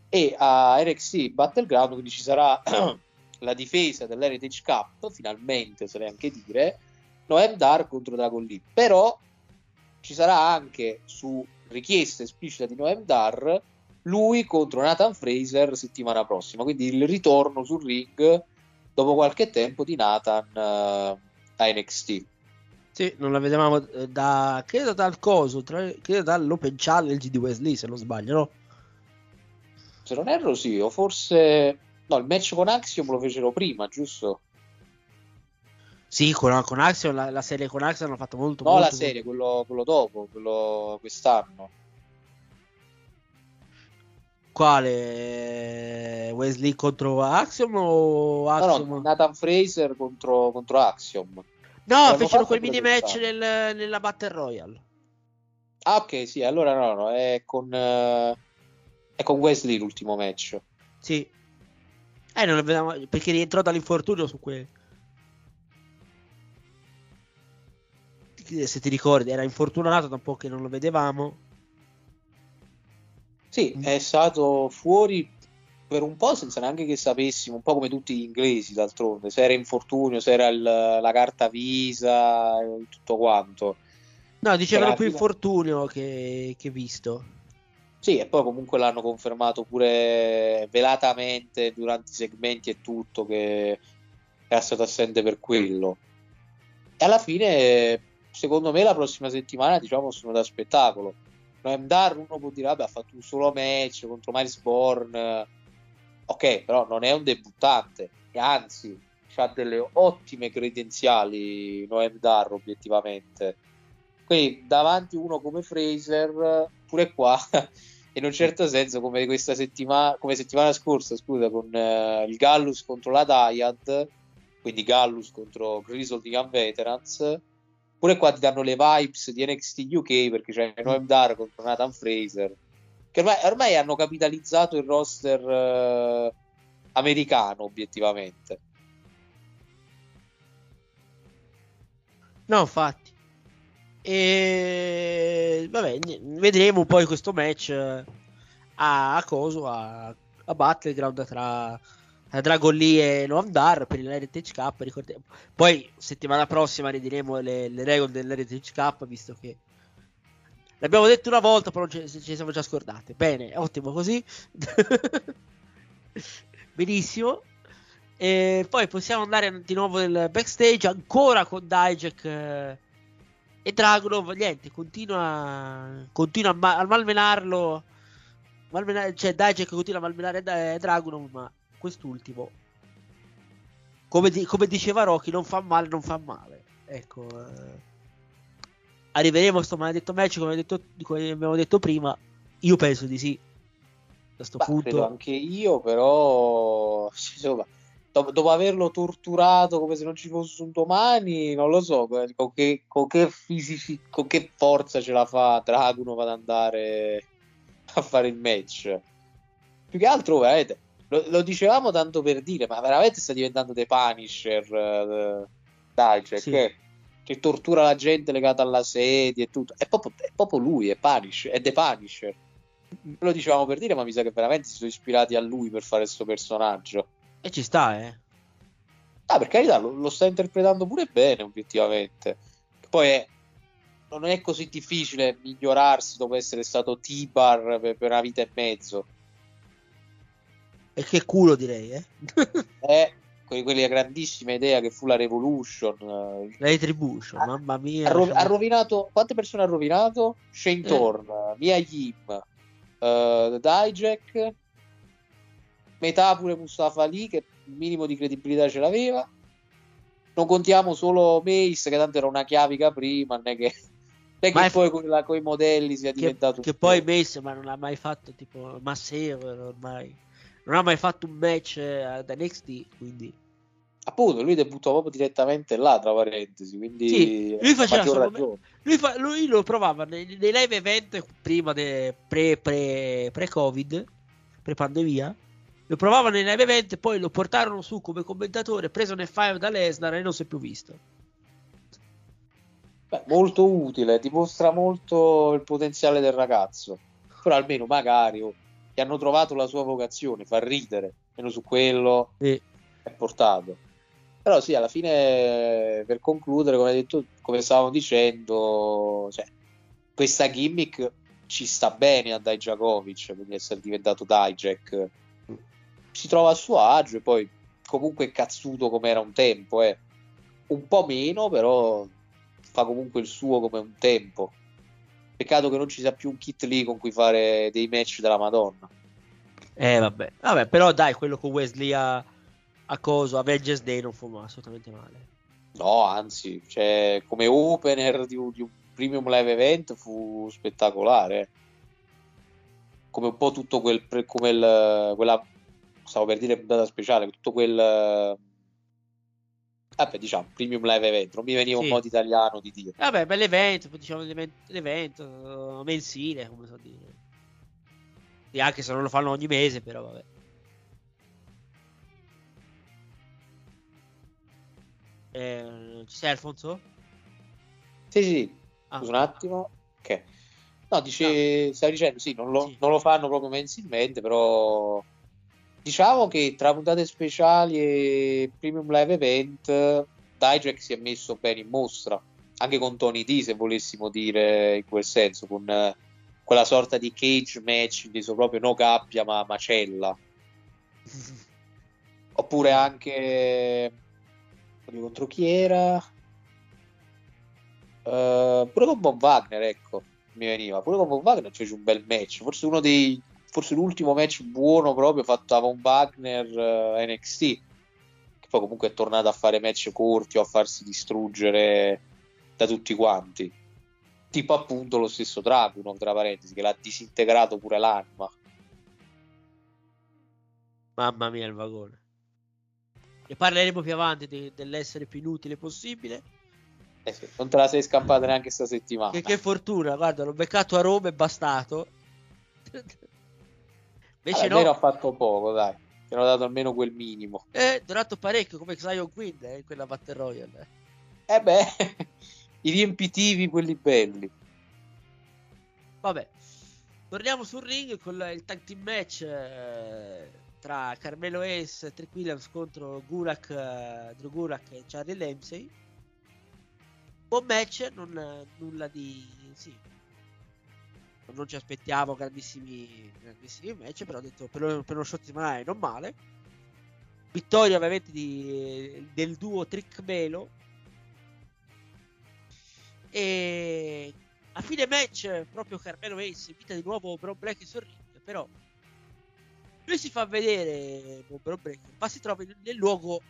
e a NXT Battleground quindi ci sarà la difesa dell'Heritage Cup finalmente oserei anche dire Noam Dar contro Dragon Lee però ci sarà anche su richiesta esplicita di Noam Dar lui contro Nathan Fraser settimana prossima quindi il ritorno sul ring dopo qualche tempo di Nathan eh, a NXT Sì, non la vedevamo eh, da... credo dal coso, tra- credo dall'Open Challenge di Wesley, se non sbaglio, no? se non erro sì o forse no il match con Axiom lo fecero prima giusto? Sì, con, con Axiom, la, la serie con Axiom hanno fatto molto No, molto, la serie, quello, quello dopo, quello quest'anno. Quale? Wesley contro Axiom o No, Axiom? no, Nathan Fraser contro, contro Axiom. No, fecero quel mini match nel- nella Battle Royale. Ah, ok, sì, allora no, no, è con, eh, è con Wesley l'ultimo match. Sì. Eh, non la vedevamo perché rientrò dall'infortunio su quel. Se ti ricordi, era infortunato da un po' che non lo vedevamo. Sì, è stato fuori per un po' senza neanche che sapessimo, un po' come tutti gli inglesi d'altronde, se era infortunio, se era il- la carta visa, tutto quanto. No, dicevano più infortunio che, che visto. Sì, e poi comunque l'hanno confermato pure velatamente durante i segmenti e tutto che era stato assente per quello. E alla fine, secondo me, la prossima settimana, diciamo, sono da spettacolo. Noam Dar, uno può dire, vabbè, ha fatto un solo match contro Miles Bourne. Ok, però non è un debuttante, e anzi, ha delle ottime credenziali Noam Dar, obiettivamente. Quindi davanti uno come Fraser, pure qua, in un certo senso, come questa settimana, come settimana scorsa, scusa, con eh, il Gallus contro la Dyad, quindi Gallus contro Grizzled Young Veterans, pure qua ti danno le vibes di NXT UK perché c'è Noam Dar contro Nathan Fraser, che ormai, ormai hanno capitalizzato il roster eh, americano, obiettivamente. No, infatti. E vabbè, vedremo poi questo match eh, a, a coso a, a Battleground tra Dragon Lee e Noam Dar per l'Heritage Cup. Ricordiamo. Poi settimana prossima ridiremo le, le regole dell'Heritage Cup, visto che l'abbiamo detto una volta, però ce, ce siamo già scordate. Bene, ottimo così. Benissimo. E poi possiamo andare di nuovo nel backstage ancora con Dijak eh, e Dragunov. Niente, continua, continua a, ma- a malmenarlo. Malmena- cioè, Dijak continua a malmenare Da- Dragunov, ma quest'ultimo, come, di- come diceva Rocky, non fa male, non fa male. Ecco, eh, arriveremo a sto maledetto match, come, detto- come abbiamo detto prima. Io penso di sì. A sto Bah, punto, anche io, però insomma, dopo, dopo averlo torturato come se non ci fosse un domani, non lo so eh, con che, con che fisici, con che forza ce la fa Dragunov ad andare a fare il match. Più che altro, veramente, lo, lo dicevamo tanto per dire, ma veramente sta diventando The Punisher. eh, dai, cioè, Sì. che, che tortura la gente legata alla sedia e tutto. È proprio, è proprio lui, è Punisher, è The Punisher. Lo dicevamo per dire, ma mi sa che veramente si sono ispirati a lui per fare questo personaggio. E ci sta, eh. Ah, per carità, lo, lo sta interpretando pure bene, obiettivamente. Poi è- non è così difficile migliorarsi dopo essere stato T-Bar per, per una vita e mezzo. E che culo direi, eh. Que- quella grandissima idea che fu la Revolution. eh, La Retribution, mamma mia. ha, ro- diciamo- ha rovinato quante persone ha rovinato? Shane Eh. Thorne, Mia Yim, eh, Dijak, metà pure Mustafa Ali che un minimo di credibilità ce l'aveva. Non contiamo solo Mace che tanto era una chiavica prima, non è che, non è che poi con, la- coi modelli sia che, diventato che poi po'. Mace ma non ha mai fatto tipo Massero ormai non ha mai fatto un match eh, ad NXT quindi appunto lui debuttò proprio direttamente là tra parentesi quindi Sì, lui faceva solo- ragione. lui, fa- lui lo provava nei, nei live event prima de, pre, pre, pre covid pre pandemia lo provava nei live event poi lo portarono su come commentatore preso nel file da Lesnar e non si è più visto Beh, molto utile, dimostra molto il potenziale del ragazzo. Però almeno magari oh, che hanno trovato la sua vocazione, fa ridere, meno su quello Sì. è portato. Però sì, alla fine per concludere, come detto, come stavamo dicendo, cioè, questa gimmick ci sta bene a Dijakovic, quindi essere diventato Dijak. Si trova a suo agio e poi comunque è cazzuto come era un tempo, eh. un po' meno, però fa comunque il suo come un tempo. Peccato che non ci sia più un kit lì con cui fare dei match della Madonna. eh vabbè vabbè però dai quello con Wesley a, a coso Avengers Day non fu assolutamente male No, anzi, cioè, come opener di un, di un premium live event fu spettacolare. Come un po' tutto quel, pre- come il, quella, stavo per dire puntata speciale, tutto quel, vabbè, diciamo, premium live event. Non mi veniva Sì. un modo italiano di dire. Vabbè, beh, l'evento, diciamo l'evento, eh, mensile, come so dire. E anche se non lo fanno ogni mese, però vabbè. Eh, ci sei Alfonso? Sì, sì, Ah. scusa un attimo. Ok. No, dice, stai dicendo, sì non, lo, Sì. non lo fanno proprio mensilmente, però diciamo che tra puntate speciali e premium live event, Dijak si è messo bene in mostra, anche con Tony D, se volessimo dire in quel senso, con eh, quella sorta di cage match, inteso proprio no gabbia ma macella. Oppure anche contro chi era? Eh, pure con Von Wagner, ecco, mi veniva. Pure con Von Wagner c'è un bel match. Forse uno dei. Forse l'ultimo match buono proprio fatto a Von Wagner eh, NXT. Che poi comunque è tornato a fare match corti o a farsi distruggere da tutti quanti. Tipo appunto lo stesso Dragunov, tra parentesi, che l'ha disintegrato pure l'anima. Mamma mia, il vagone. Ne parleremo più avanti di- dell'essere più inutile possibile. Eh sì, non te la sei scappata neanche sta settimana. Che, che fortuna, guarda, l'ho beccato a Roma e bastato. Invece almeno no, ha fatto poco, dai. Ti hanno dato almeno quel minimo. è durato parecchio come Zion Quinn eh, in quella Battle Royale. Eh beh, i riempitivi, quelli belli. Vabbè, torniamo sul ring con il tag team match eh, tra Carmelo Ace e Trick Williams contro Gurak, eh, Drew Gurak e Charlie Dempsey. Buon match, non, eh, nulla di... sì. Non ci aspettiamo grandissimi, grandissimi match, però ho detto per, lo- per uno show settimanale non male. Vittoria ovviamente di- del duo Trick Melo. E a fine match, proprio Carmelo Ace invita di nuovo Bro Black sul ring, però lui si fa vedere con Bro Black, ma si trova nel luogo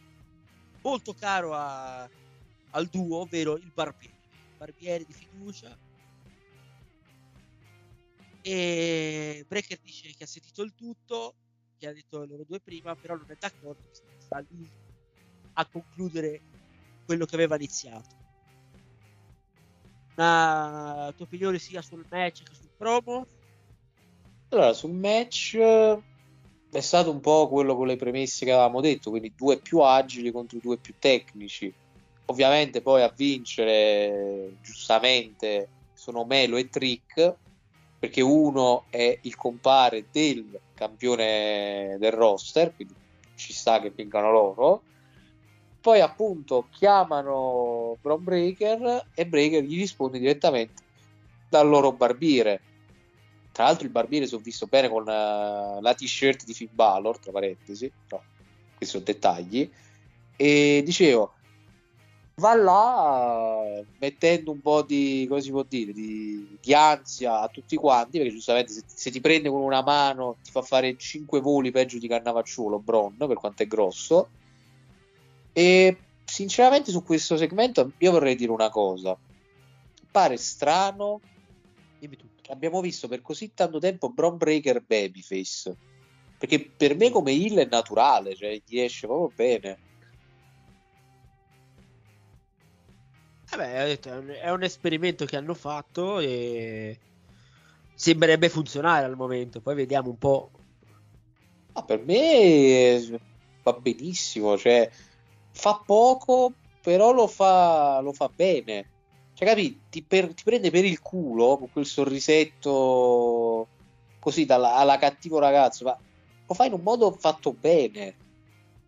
molto caro a- al duo, ovvero il barbiere, il barbiere di fiducia. E Breaker dice che ha sentito il tutto, che ha detto loro due prima, però non è d'accordo, sta lì a concludere quello che aveva iniziato. Una tua opinione sia sul match che sul promo? Allora, sul match, eh, è stato un po' quello con le premesse che avevamo detto, quindi due più agili contro due più tecnici. Ovviamente poi a vincere, giustamente, sono Melo e Trick, perché uno è il compare del campione del roster, quindi ci sta che vincano loro. Poi appunto chiamano Bron Breaker e Breaker gli risponde direttamente dal loro barbiere. Tra l'altro il barbiere si è visto bene con uh, la t-shirt di Finn Balor, tra parentesi, però questi sono dettagli. E dicevo, va là mettendo un po' di, come si può dire, di, di ansia a tutti quanti, perché giustamente se, se, ti prende con una mano ti fa fare 5 voli peggio di Cannavacciuolo, Bron, per quanto è grosso. E sinceramente su questo segmento io vorrei dire una cosa. Pare strano abbiamo visto per così tanto tempo Bron Breaker Babyface. Perché per me come Hill è naturale, cioè gli esce proprio bene. Vabbè, un, è un esperimento che hanno fatto e sembrerebbe funzionare al momento. Poi vediamo un po'. Ah, per me va benissimo, cioè fa poco, però lo fa, lo fa bene. Cioè, capi? Ti, per, ti, prende per il culo con quel sorrisetto così dalla, alla cattivo ragazzo, ma lo fa in un modo fatto bene.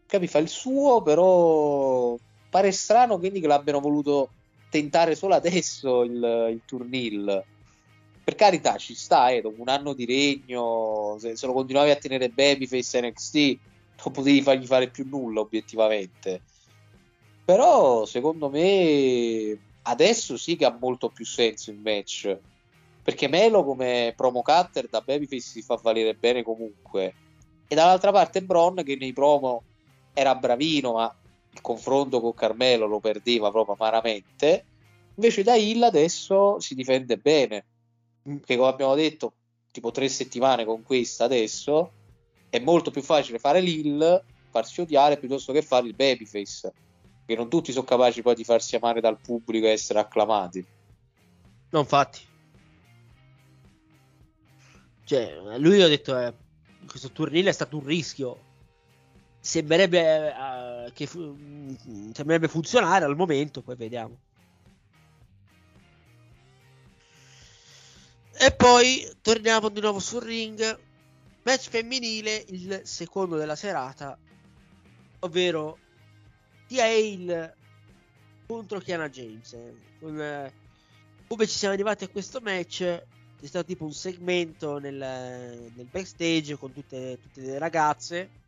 Capi? Fa il suo, però pare strano quindi che l'abbiano voluto tentare solo adesso il, il turnil. Per carità, ci sta, eh, dopo un anno di regno, se, se lo continuavi a tenere Babyface NXT, non potevi fargli fare più nulla, obiettivamente. Però, secondo me, adesso sì che ha molto più senso il match. Perché Melo come promo cutter da Babyface si fa valere bene comunque. E dall'altra parte Bron che nei promo era bravino, ma il confronto con Carmelo lo perdeva proprio amaramente. Invece da Hill adesso si difende bene. Che come abbiamo detto, tipo tre settimane con questa adesso è molto più facile fare l'Hill, farsi odiare piuttosto che fare il Babyface. Che non tutti sono capaci poi di farsi amare dal pubblico e essere acclamati. No, infatti. Cioè, lui ha detto eh, questo turnile è stato un rischio sembrerebbe, uh, che fu- mm, sembrerebbe funzionare al momento, poi vediamo. E poi torniamo di nuovo sul ring. Match femminile, il secondo della serata, ovvero Tia Hale contro Kiana James. Con, come ci siamo arrivati a questo match? C'è stato tipo un segmento nel, nel backstage con tutte, tutte le ragazze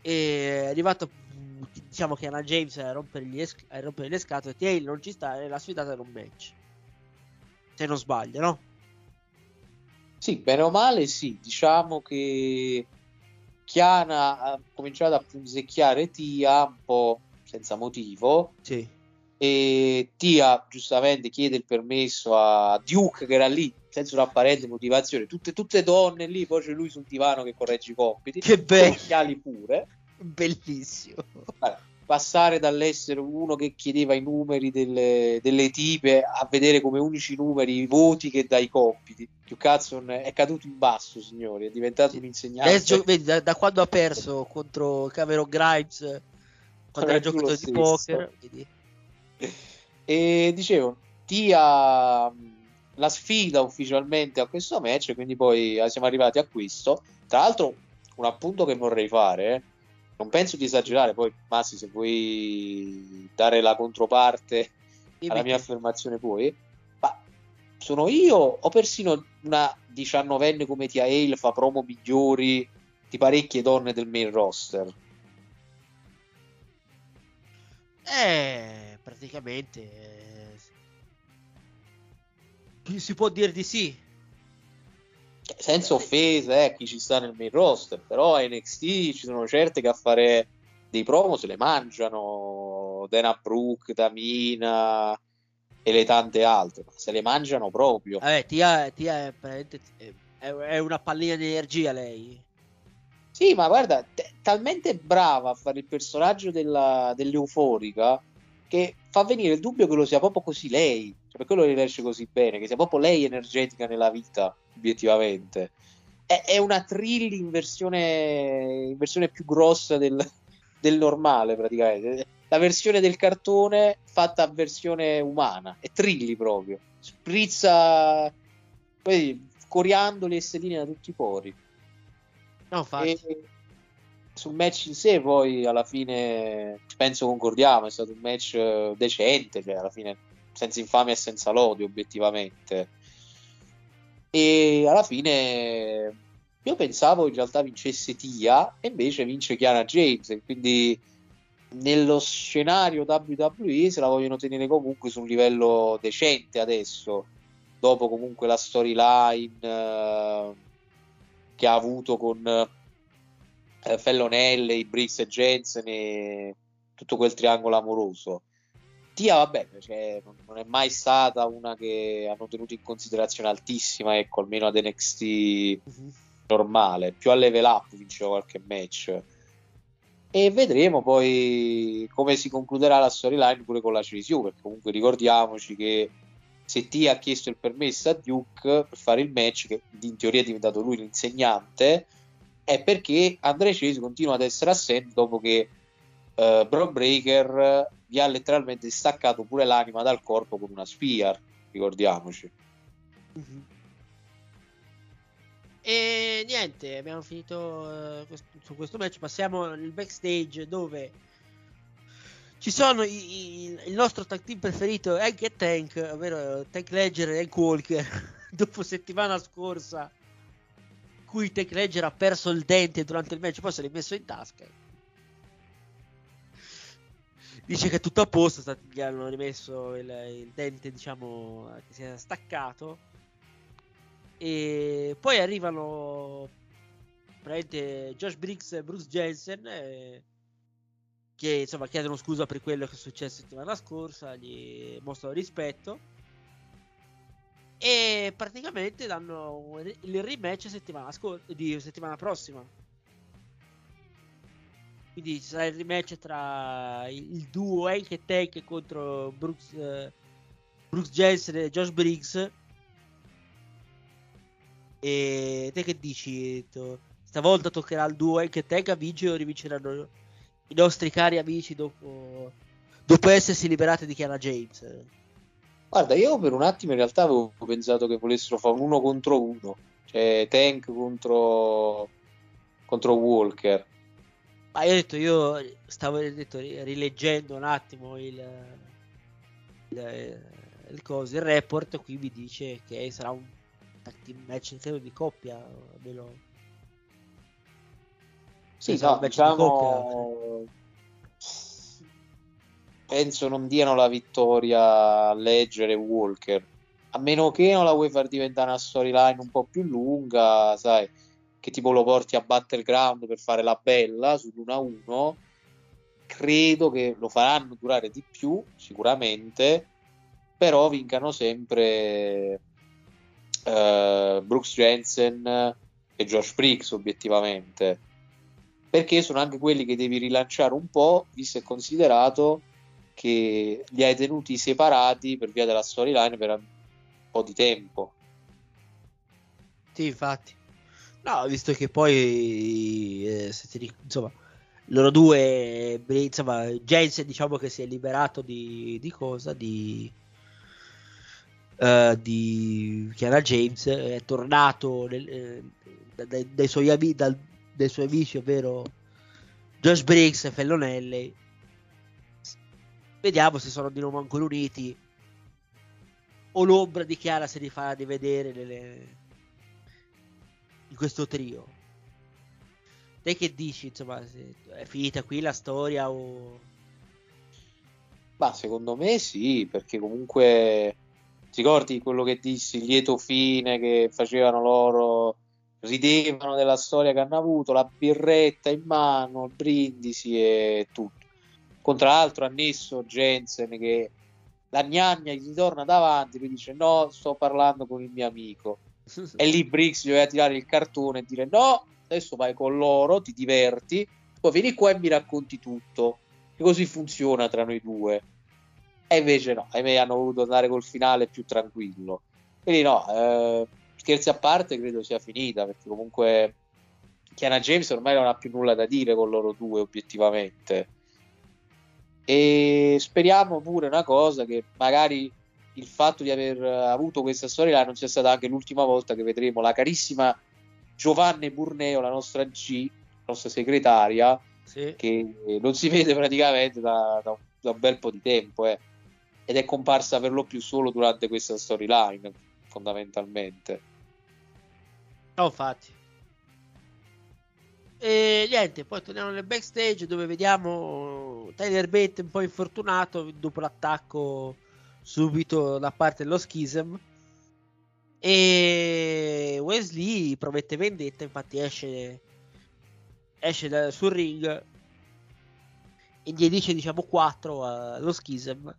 e è arrivato diciamo che Anna James a rompere, es- a rompere le scatole Tail non ci sta e l'ha sfidata in un match se non sbaglio no? sì bene o male sì diciamo che Chiana ha cominciato a punzecchiare Tia un po' senza motivo sì. e Tia giustamente chiede il permesso a Duke che era lì senza un'apparente motivazione, tutte, tutte donne lì, poi c'è lui sul divano che corregge i compiti, che bello, occhiali pure, bellissimo. Allora, passare dall'essere uno che chiedeva i numeri delle, delle, tipe a vedere come unici numeri i voti che dai compiti. Più cazzo è caduto in basso, signori, è diventato un insegnante. Adesso, vedi, da, da, quando ha perso contro Cameron Grimes, quando era giocato di poker. Vedi. E dicevo, Tia la sfida ufficialmente a questo match, quindi poi eh, siamo arrivati a questo. Tra l'altro, un appunto che vorrei fare, eh, non penso di esagerare, poi Massi se vuoi dare la controparte alla mia affermazione poi, ma sono io o persino una diciannovenne come Tia Hale fa promo migliori di parecchie donne del main roster? Eh, praticamente si può dire di sì. Senza offesa eh, chi ci sta nel main roster, però a NXT ci sono certe che a fare dei promo se le mangiano. Dana Brooke, Tamina e le tante altre, se le mangiano proprio. Vabbè, Tia, Tia è, è, è, una pallina di energia lei. Sì, ma guarda, t- talmente brava a fare il personaggio della, dell'euforica che fa venire il dubbio che lo sia proprio così lei, cioè per quello riesce così bene, che sia proprio lei energetica nella vita, obiettivamente. è, è una thrill in versione, in versione più grossa del, del normale praticamente. La versione del cartone fatta a versione umana. È trilli proprio. Sprizza poi coriandoli e sedine da tutti i pori. No, e sul match in sé poi alla fine penso concordiamo è stato un match eh, decente cioè alla fine senza infamia e senza lode obiettivamente. E alla fine io pensavo in realtà vincesse Tia e invece vince Chiara James quindi nello scenario WWE se la vogliono tenere comunque su un livello decente adesso dopo comunque la storyline eh, che ha avuto con eh, Fellonelle, i Briggs e Jensen e tutto quel triangolo amoroso Tia vabbè cioè, non, è mai stata una che hanno tenuto in considerazione altissima ecco almeno ad NXT normale. Più a level up vinceva qualche match. E vedremo poi come si concluderà la storyline pure con la CSU perché comunque ricordiamoci che se T ha chiesto il permesso a Duke per fare il match che in teoria è diventato lui l'insegnante è perché Andrea Cesi continua ad essere assente dopo che uh, Brock Breaker gli ha letteralmente staccato pure l'anima dal corpo con una spear ricordiamoci E niente, abbiamo finito eh, su questo match. Passiamo al backstage dove ci sono i- i- il nostro tag team preferito Hank e Tank, ovvero Tank Ledger e Hank Walker. Dopo settimana scorsa, cui Tank Ledger ha perso il dente durante il match, poi se l'è messo in tasca. Dice che è tutto a posto, stati- gli hanno rimesso il, il dente, diciamo, che si è staccato. E poi arrivano praticamente Josh Briggs e Bruce Jensen eh, che insomma chiedono scusa per quello che è successo settimana scorsa, gli mostrano rispetto e praticamente danno il rematch settimana, scor- di settimana prossima. Quindi ci sarà il rematch tra il, duo Hank Tank contro Brooks, eh, Brooks Jensen e Josh Briggs. E te che dici? Stavolta toccherà al duo Hank Tank a vincere o rivinceranno i nostri cari amici dopo, dopo essersi liberati di Chiara James? Guarda, io per un attimo in realtà avevo pensato che volessero fare un uno contro uno, cioè Tank contro, contro Walker. Ma io ho detto, io stavo detto, rileggendo un attimo il, il, il, coso, il report, qui mi dice che sarà un match credo di coppia. almeno- Sì, sarà no, diciamo, penso non diano la vittoria a Ledger e Walker, a meno che non la vuoi far diventare una storyline un po' più lunga, sai, che tipo lo porti a Battleground per fare la bella sull'1-1, credo che lo faranno durare di più, sicuramente, però vincano sempre eh, Brooks Jensen e Josh Briggs obiettivamente perché sono anche quelli che devi rilanciare un po' visto e considerato che li hai tenuti separati per via della storyline per un po' di tempo Sì, infatti. No, visto che poi, eh, se ti ric- insomma, loro due, insomma, Jensen diciamo che si è liberato di, di cosa? Di, eh, di Chiara James, è tornato nel- eh, da- dai, dai suoi ami- dal- dai suoi amici, ovvero Josh Briggs e Fellonelli. Vediamo se sono di nuovo ancora uniti o l'ombra di Chiara si rifarà rivedere nelle, in questo trio. Te che dici, insomma, è finita qui la storia o... ma secondo me sì perché comunque ti ricordi quello che dissi lieto fine che facevano loro ridevano della storia che hanno avuto la birretta in mano il brindisi e tutto con tra l'altro annesso Jensen che la gnagna gli torna davanti lui dice no sto parlando con il mio amico e lì Briggs gli doveva tirare il cartone e dire no adesso vai con loro ti diverti poi vieni qua e mi racconti tutto. E così funziona tra noi due. E invece no ahimè hanno voluto andare col finale più tranquillo. Quindi no eh, scherzi a parte, credo sia finita perché comunque Chiana James ormai non ha più nulla da dire con loro due, obiettivamente. E speriamo pure una cosa che magari il fatto di aver avuto questa storia non sia stata anche l'ultima volta che vedremo la carissima Giovanni Burneo, la nostra G, la nostra segretaria, Sì. che non si vede praticamente da, da un, da un bel po' di tempo eh. ed è comparsa per lo più solo durante questa storyline fondamentalmente No, infatti. E niente, poi torniamo nel backstage dove vediamo Tyler Bate un po' infortunato dopo l'attacco subito da parte dello Schism. E Wesley promette vendetta, infatti esce, esce da- sul ring e gli dice diciamo 4 allo Schism.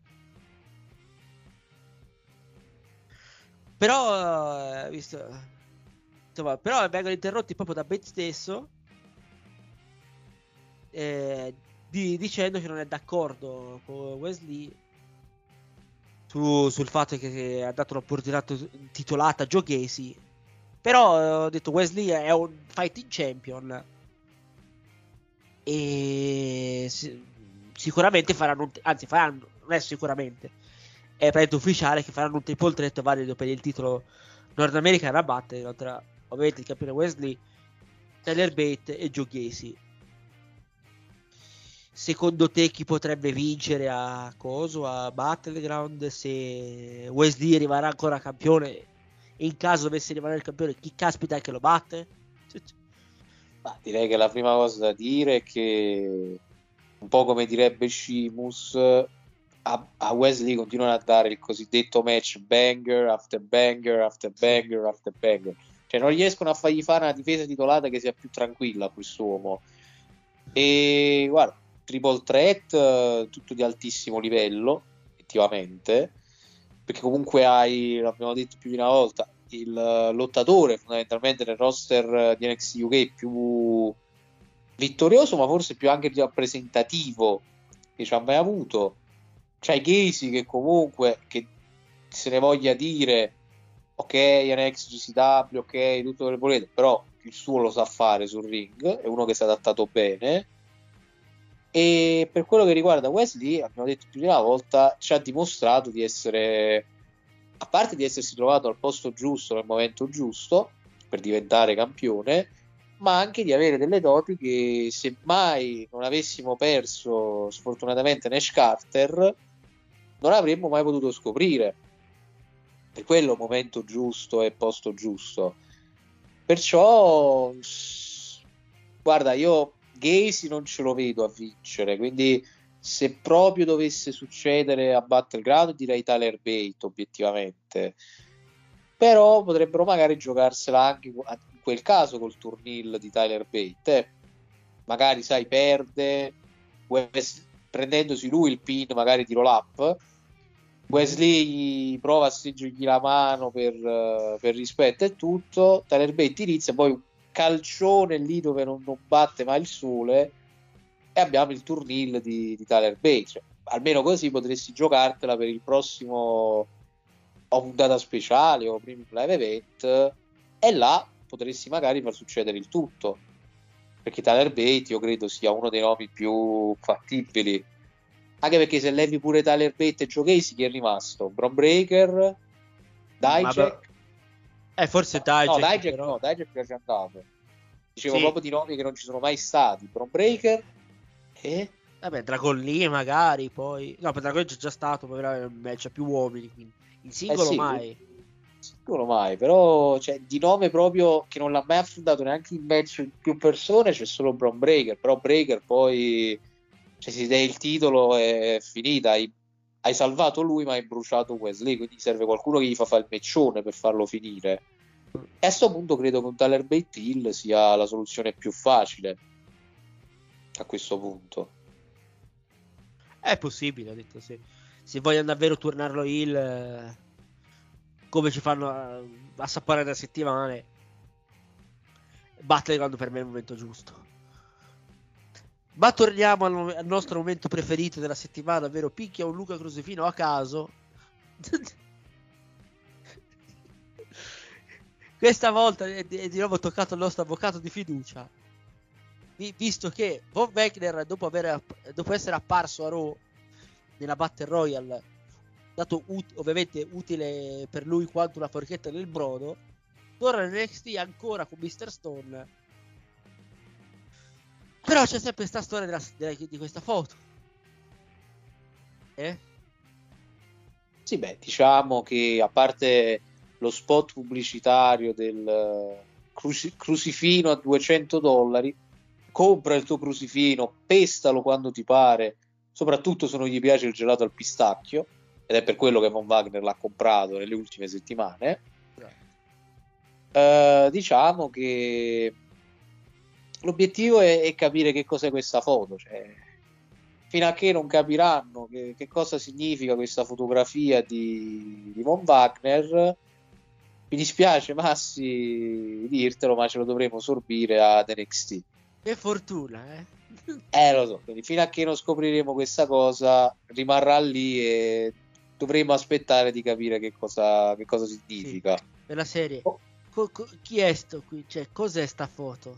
Però, eh, visto, insomma, però vengono interrotti proprio da Bate stesso eh, di- dicendo che non è d'accordo con Wesley su- sul fatto che ha dato l'opportunità titolata a Gacy. Però eh, ho detto Wesley è un fighting champion e si- sicuramente faranno anzi faranno, non è sicuramente, è praticamente ufficiale che faranno un triple threat valido per il titolo Nord America da battere tra ovviamente il campione Wesley, Tyler Bate e Joe Gacy. Secondo te chi potrebbe vincere a Coso, a Battleground se Wesley rimarrà ancora campione? E in caso dovesse rimanere il campione, chi caspita è che lo batte? Ma direi che la prima cosa da dire è che un po' come direbbe Shimus a, a Wesley continuano a dare il cosiddetto match banger after banger after banger after banger cioè non riescono a fargli fare una difesa titolata che sia più tranquilla quest'uomo e guarda triple threat eh, tutto di altissimo livello effettivamente perché comunque hai l'abbiamo detto più di una volta il eh, lottatore fondamentalmente nel roster eh, di NXT UK più vittorioso ma forse più anche rappresentativo che ci ha mai avuto. C'hai Casey che comunque che se ne voglia dire ok NXT GCW ok tutto quello che volete però il suo lo sa fare sul ring è uno che si è adattato bene e per quello che riguarda Wesley abbiamo detto più di una volta ci ha dimostrato di essere a parte di essersi trovato al posto giusto nel momento giusto per diventare campione ma anche di avere delle doti che se mai non avessimo perso sfortunatamente Nash Carter non avremmo mai potuto scoprire. Per quello momento giusto e posto giusto. Perciò guarda io Gacy non ce lo vedo a vincere quindi se proprio dovesse succedere a Battleground direi Tyler Bate obiettivamente però potrebbero magari giocarsela anche in quel caso col turnil di Tyler Bate eh. magari sai perde Wes- prendendosi lui il pin magari di roll up Wesley prova a stringergli la mano per, uh, per rispetto e tutto Tyler Bate inizia poi calcione lì dove non, non batte mai il sole e abbiamo il turnil di, di Tyler Bate. Cioè, almeno così potresti giocartela per il prossimo o puntata speciale o primi live event e là potresti magari far succedere il tutto. Perché Tyler Bate io credo sia uno dei nomi più fattibili. Anche perché se levi pure Tyler Bate e Joe Casey chi è rimasto? Bron Breaker? Dijak eh forse Dijak no, Dijak però. no, Dijak è già andato dicevo Sì. proprio di nomi che non ci sono mai stati Bron Breaker e Vabbè, Dragon Lee magari poi. No, per Dragon c'è già stato, era match a più uomini. Quindi. In singolo Eh sì. mai. sicuro mai però cioè, di nome proprio che non l'ha mai affrontato neanche in match più persone c'è solo Bron Breaker però Breaker poi cioè, si dai il titolo è finita hai, hai salvato lui ma hai bruciato Wesley quindi serve qualcuno che gli fa fare il meccione per farlo finire e a questo punto credo che un Tyler Bate Hill sia la soluzione più facile a questo punto È possibile, ho detto sì. Se vogliono davvero tornarlo il eh, come ci fanno a, assaporare da settimane, Battleground per me è il momento giusto. Ma torniamo al, al nostro momento preferito della settimana, ovvero picchia un Luca Crusifino a caso. questa volta è di, è di nuovo toccato il nostro avvocato di fiducia. Vi- visto che Von Wegner, dopo, aver- dopo essere apparso a Raw nella Battle Royale, dato ut- ovviamente utile per lui quanto una forchetta nel brodo, torna in NXT ancora con Mr. Stone. Però c'è sempre questa storia della- della- di questa foto. Eh? Sì, beh, diciamo che a parte lo spot pubblicitario del eh, cruci- crucifino a 200 dollari, compra il tuo crucifino, pestalo quando ti pare, soprattutto se non gli piace il gelato al pistacchio, ed è per quello che Von Wagner l'ha comprato nelle ultime settimane. Eh, diciamo che l'obiettivo è, è capire che cos'è questa foto, cioè, fino a che non capiranno che, che cosa significa questa fotografia di, di Von Wagner. Mi dispiace, Massi, dirtelo, ma ce lo dovremo sorbire ad NXT. Che fortuna, eh? Eh, lo so, quindi fino a che non scopriremo questa cosa, rimarrà lì e dovremo aspettare di capire che cosa, che cosa significa. Per la serie. Oh. Co- co- chi è sto qui? Cioè, cos'è sta foto?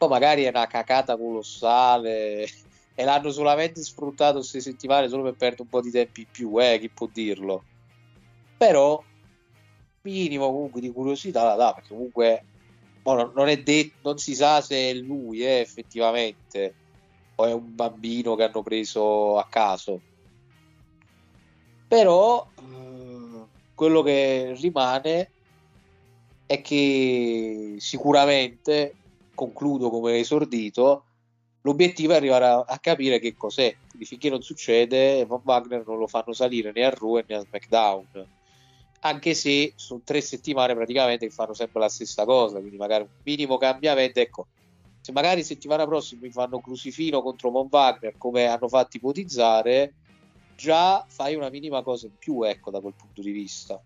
Poi magari è una cacata colossale e l'hanno solamente sfruttato queste settimane solo per perdere un po' di tempo in più, eh, chi può dirlo. Però, minimo comunque di curiosità la dà, perché comunque mo non, non è detto, non si sa se è lui, eh, effettivamente, o è un bambino che hanno preso a caso. Però, eh, quello che rimane è che sicuramente, concludo come esordito, l'obiettivo è arrivare a, a capire che cos'è. Quindi finché non succede, Von Wagner non lo fanno salire né a Raw né a SmackDown. Anche se sono tre settimane praticamente che fanno sempre la stessa cosa, quindi magari un minimo cambiamento. Ecco, se magari settimana prossima mi fanno Crucifino contro Von Wagner, come hanno fatto ipotizzare, già fai una minima cosa in più, ecco, da quel punto di vista.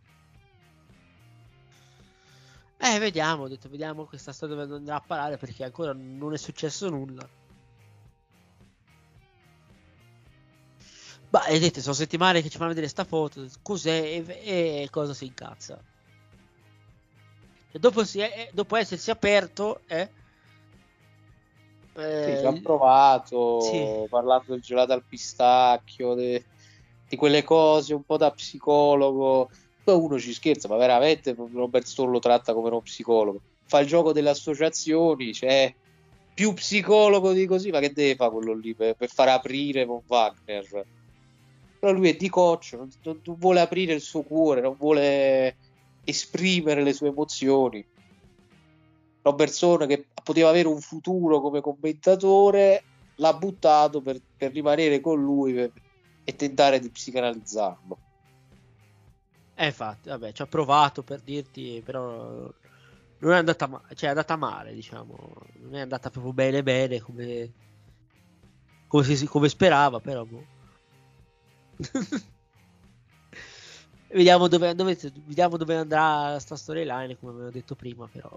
Eh, vediamo, ho detto, vediamo questa storia dove andrà a parare perché ancora non è successo nulla. Ma detto, sono settimane che ci fanno vedere sta foto, cos'è e, e cosa si incazza. E dopo, si è- dopo essersi aperto, eh, eh, Sì, ci ha provato, sì. parlando del gelato al pistacchio, de- di quelle cose, un po' da psicologo. Poi uno ci scherza, ma veramente Robert Stone lo tratta come uno psicologo. Fa il gioco delle associazioni, cioè più psicologo di così, ma che deve fare quello lì per, per far aprire Von Wagner? Però lui è di coccio, non, non- non vuole aprire il suo cuore, non vuole esprimere le sue emozioni. Robertson che poteva avere un futuro come commentatore l'ha buttato per, per rimanere con lui per- e tentare di psicanalizzarlo. Eh, infatti, vabbè, ci ha provato per dirti, però non è andata male, cioè è andata male, diciamo, non è andata proprio bene bene come, come, si- come sperava, però boh. vediamo, dove, dove- vediamo dove andrà sta storyline, come avevo detto prima, però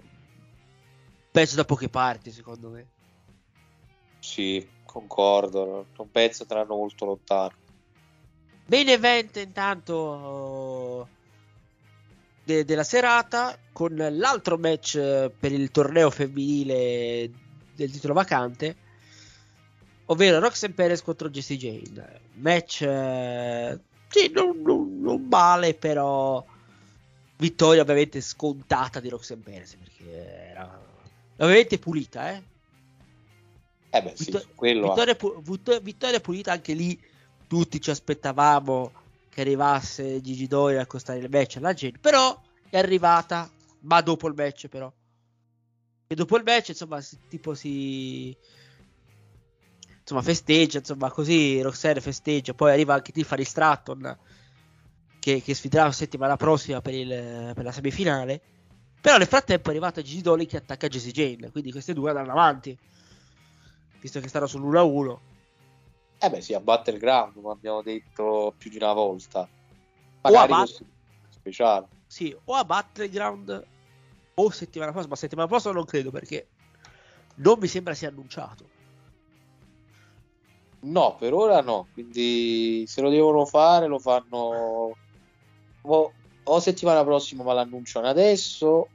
penso da poche parti, secondo me. Sì, concordo, non penso andranno molto lontano. Main event intanto de- della serata con l'altro match eh, per il torneo femminile del titolo vacante, ovvero Roxanne Perez contro Jessie Jane. Match eh, sì, non, non- non male, però vittoria ovviamente scontata di Roxanne Perez perché era ovviamente pulita, eh. Eh beh, sì, Vittor- quello vittoria, pu- vittor- vittoria pulita anche lì tutti ci aspettavamo che arrivasse Gigi Dori a accostare il match alla gente però è arrivata ma dopo il match però. E dopo il match insomma si- tipo si insomma festeggia insomma così Roxanne festeggia poi arriva anche Tiffany Stratton che, che sfiderà la settimana prossima per, il- per la semifinale. Però nel frattempo è arrivata Gigi Dori che attacca Jessie Jane quindi queste due andranno avanti visto che stanno sull'1-1 Eh beh, sì, a Battleground, come abbiamo detto più di una volta. a Magari Bat- così, speciale. Sì, o a Battleground o settimana prossima. Ma settimana prossima non credo perché non mi sembra sia annunciato. No, per ora no. Quindi se lo devono fare, lo fanno o, o settimana prossima ma l'annunciano adesso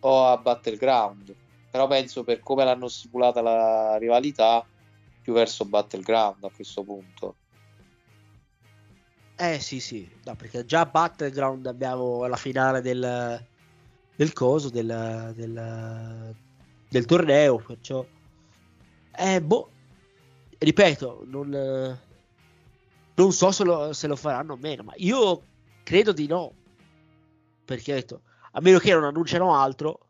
o a Battleground. Però penso per come l'hanno stipulata la rivalità, più verso Battleground a questo punto. Eh sì, sì, no, perché già a Battleground abbiamo la finale del, del coso, del, del, del torneo, perciò... Eh, boh, ripeto, non, non so se lo, se lo faranno o meno, ma io credo di no, perché detto, a meno che non annunciano altro,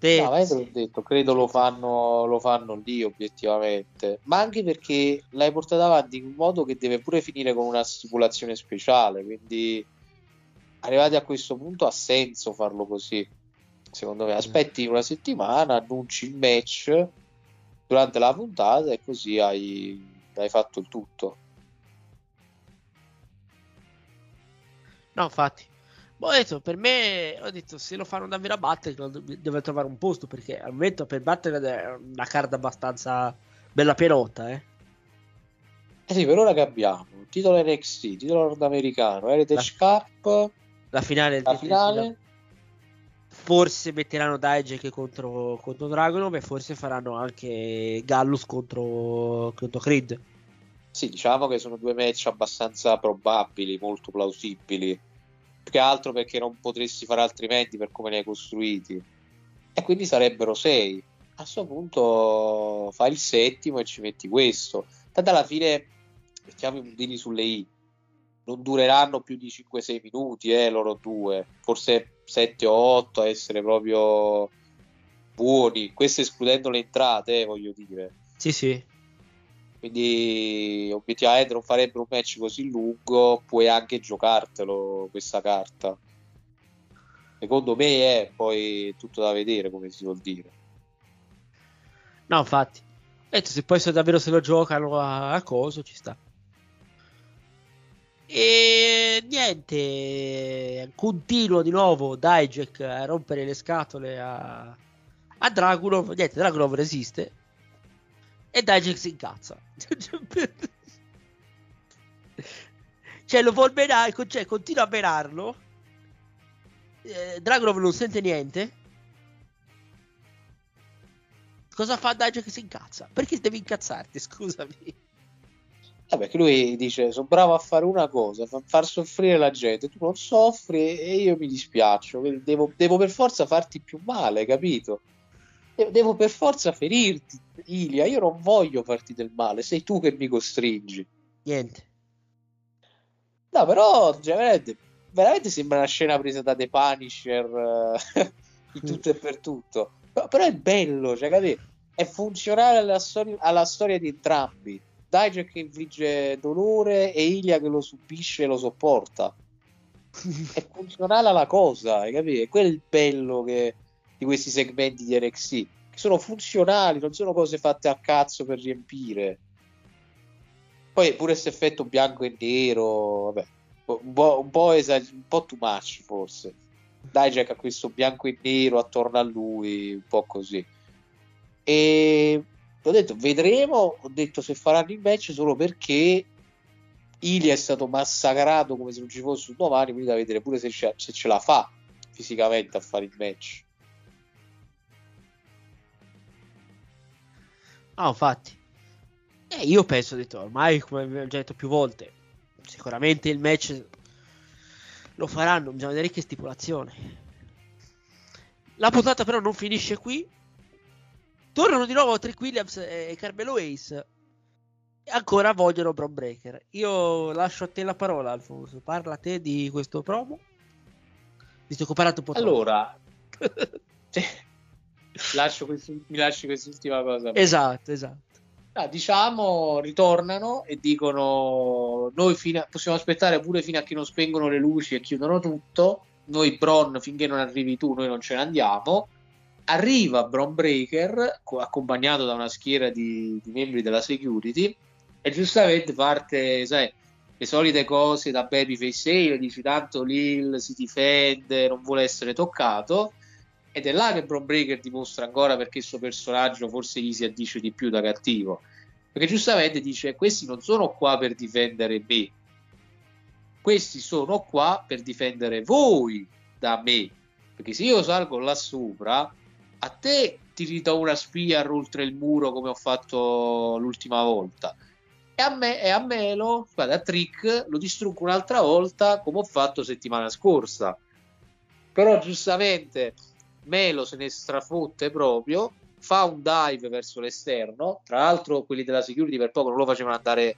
Te... No, sì. detto, credo lo fanno, lo fanno lì obiettivamente, ma anche perché l'hai portata avanti in un modo che deve pure finire con una stipulazione speciale, quindi arrivati a questo punto ha senso farlo così. Secondo me, aspetti una settimana, annunci il match durante la puntata e così hai, hai fatto il tutto. No, infatti, ho detto, per me, ho detto, se lo fanno davvero a battere, deve trovare un posto, perché al momento per battere è una carta abbastanza bella perotta, eh. Eh sì, per ora che abbiamo titolo NXT, titolo nordamericano, Heritage la, Cup, la finale, la finale. Forse metteranno Dijak contro, contro Dragonov e forse faranno anche Gallus contro, contro Creed. Sì, diciamo che sono due match abbastanza probabili, molto plausibili più che altro perché non potresti fare altrimenti per come li hai costruiti. E quindi sarebbero sei. A questo punto fai il settimo e ci metti questo. Tanto alla fine mettiamo i puntini sulle i. Non dureranno più di 5-6 minuti, eh, loro due, forse 7 o 8 a essere proprio buoni. Questo escludendo le entrate, eh, voglio dire. Sì, sì. Quindi obiettivamente non farebbero un match così lungo, puoi anche giocartelo questa carta. Secondo me è poi tutto da vedere, come si vuol dire. No, infatti. Detto, se poi se davvero se lo giocano a, a coso ci sta. E niente, continuo di nuovo Dijak a rompere le scatole a, a Dragunov. Niente, Dragunov resiste e Dijak si incazza. cioè lo vuol menare, cioè continua a menarlo. Eh, Dragonov non sente niente. Cosa fa che si incazza? Perché devi incazzarti, scusami. Vabbè, che lui dice: Sono bravo a fare una cosa, fa far soffrire la gente. Tu non soffri e io mi dispiaccio. Devo, devo per forza farti più male, capito? Devo per forza ferirti, Ilia. Io non voglio farti del male, sei tu che mi costringi. Niente. No, però cioè, veramente, veramente, sembra una scena presa da The Punisher uh, in tutto e per tutto. Però, però è bello, cioè, capito? È funzionale alla storia, alla storia di entrambi. Dijak che infligge dolore e Ilia che lo subisce e lo sopporta. è funzionale alla cosa, hai capito? È quel bello che di questi segmenti di NXT che sono funzionali, non sono cose fatte a cazzo per riempire. Poi pure questo effetto bianco e nero, vabbè, un po', un po', esag- un po too much forse. Dijak ha questo bianco e nero attorno a lui, un po' così. E ho detto, vedremo, ho detto se faranno il match solo perché Ilia è stato massacrato come se non ci fosse un domani, quindi da vedere pure se ce, se ce la fa fisicamente a fare il match. Ah, infatti. Eh, io penso, detto, ormai, come abbiamo già detto più volte, sicuramente il match lo faranno, bisogna vedere che stipulazione. La puntata però non finisce qui. Tornano di nuovo Trick Williams e Carmelo Ace. E ancora vogliono Bron Breaker. Io lascio a te la parola, Alfonso. Parla a te di questo promo. Visto che ho parlato un po' Allora, lascio questi, mi lasci quest'ultima cosa. Esatto, esatto. Ah, diciamo, ritornano e dicono: Noi a, possiamo aspettare pure fino a che non spengono le luci e chiudono tutto. Noi, Bron, finché non arrivi tu, noi non ce ne andiamo. Arriva Bron Breaker, co- accompagnato da una schiera di, di, membri della security, e giustamente parte, sai, le solite cose da babyface e dici tanto Lil si difende, non vuole essere toccato ed è là che Bron Breaker dimostra ancora perché il suo personaggio forse gli si addice di più da cattivo. Perché giustamente dice: Questi non sono qua per difendere me. questi sono qua per difendere voi da me. Perché se io salgo là sopra, a te ti ridò una spia oltre il muro come ho fatto l'ultima volta. E a me e a Melo, guarda, a Trick lo distruggo un'altra volta come ho fatto settimana scorsa. Però giustamente Melo se ne strafotte proprio, fa un dive verso l'esterno. Tra l'altro, quelli della security per poco non lo facevano andare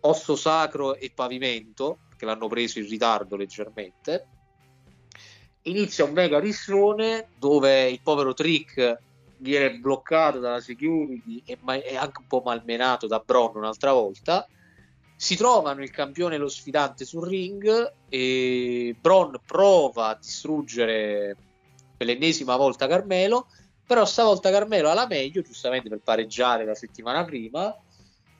osso sacro e pavimento, che l'hanno preso in ritardo leggermente. Inizia un mega rissone dove il povero Trick viene bloccato dalla security e ma- anche un po' malmenato da Bron un'altra volta. Si trovano il campione e lo sfidante sul ring e Bron prova a distruggere per l'ennesima volta Carmelo, però stavolta Carmelo ha la meglio, giustamente per pareggiare la settimana prima,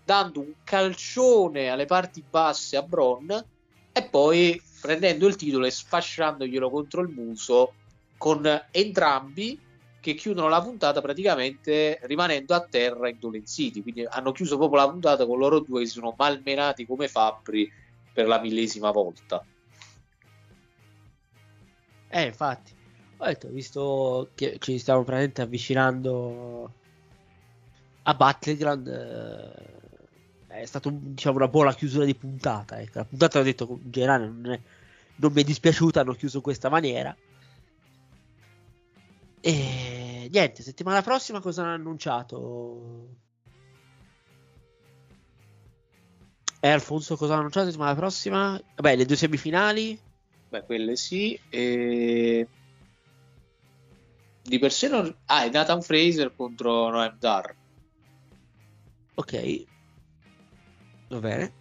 dando un calcione alle parti basse a Bron e poi prendendo il titolo e sfasciandoglielo contro il muso con entrambi che chiudono la puntata praticamente rimanendo a terra indolenziti. Quindi hanno chiuso proprio la puntata con loro due che si sono malmenati come fabbri per la millesima volta. Eh, infatti, ho detto, visto che ci stiamo praticamente avvicinando a Battleground, eh, è stata diciamo, una buona chiusura di puntata. Ecco. La puntata, ho detto, in generale non, è, non mi è dispiaciuta, hanno chiuso in questa maniera. E niente, settimana prossima cosa hanno annunciato? E Alfonso cosa hanno annunciato settimana prossima? Vabbè, le due semifinali. Beh, quelle sì. E... Di per sé non... Ah, è Nathan Fraser contro Noam Dar. Ok. Va bene.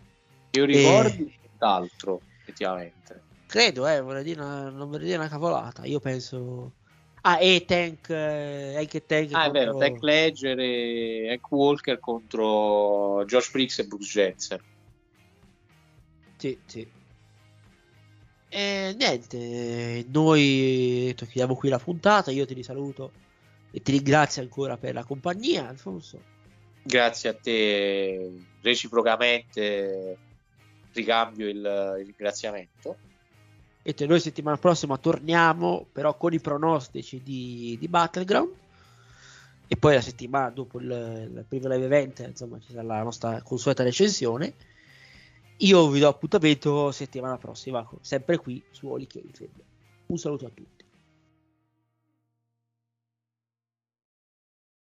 Io ricordo e... altro, effettivamente. Credo, eh, vorrei dire una, non vorrei dire una cavolata. Io penso... Ah, e Tank, eh, anche Tank ah, contro... è vero, Tank Ledger e Hank Walker contro Josh Briggs e Bruce Jensen. Sì, sì. E niente, noi chiudiamo qui la puntata. Io ti risaluto e ti ringrazio ancora per la compagnia, Alfonso. Grazie a te, reciprocamente ricambio il, il ringraziamento. E noi settimana prossima torniamo però con i pronostici di, di Battleground. E poi la settimana dopo il, il primo live event, insomma, ci sarà la nostra consueta recensione. Io vi do appuntamento settimana prossima, sempre qui su Oli Un saluto a tutti.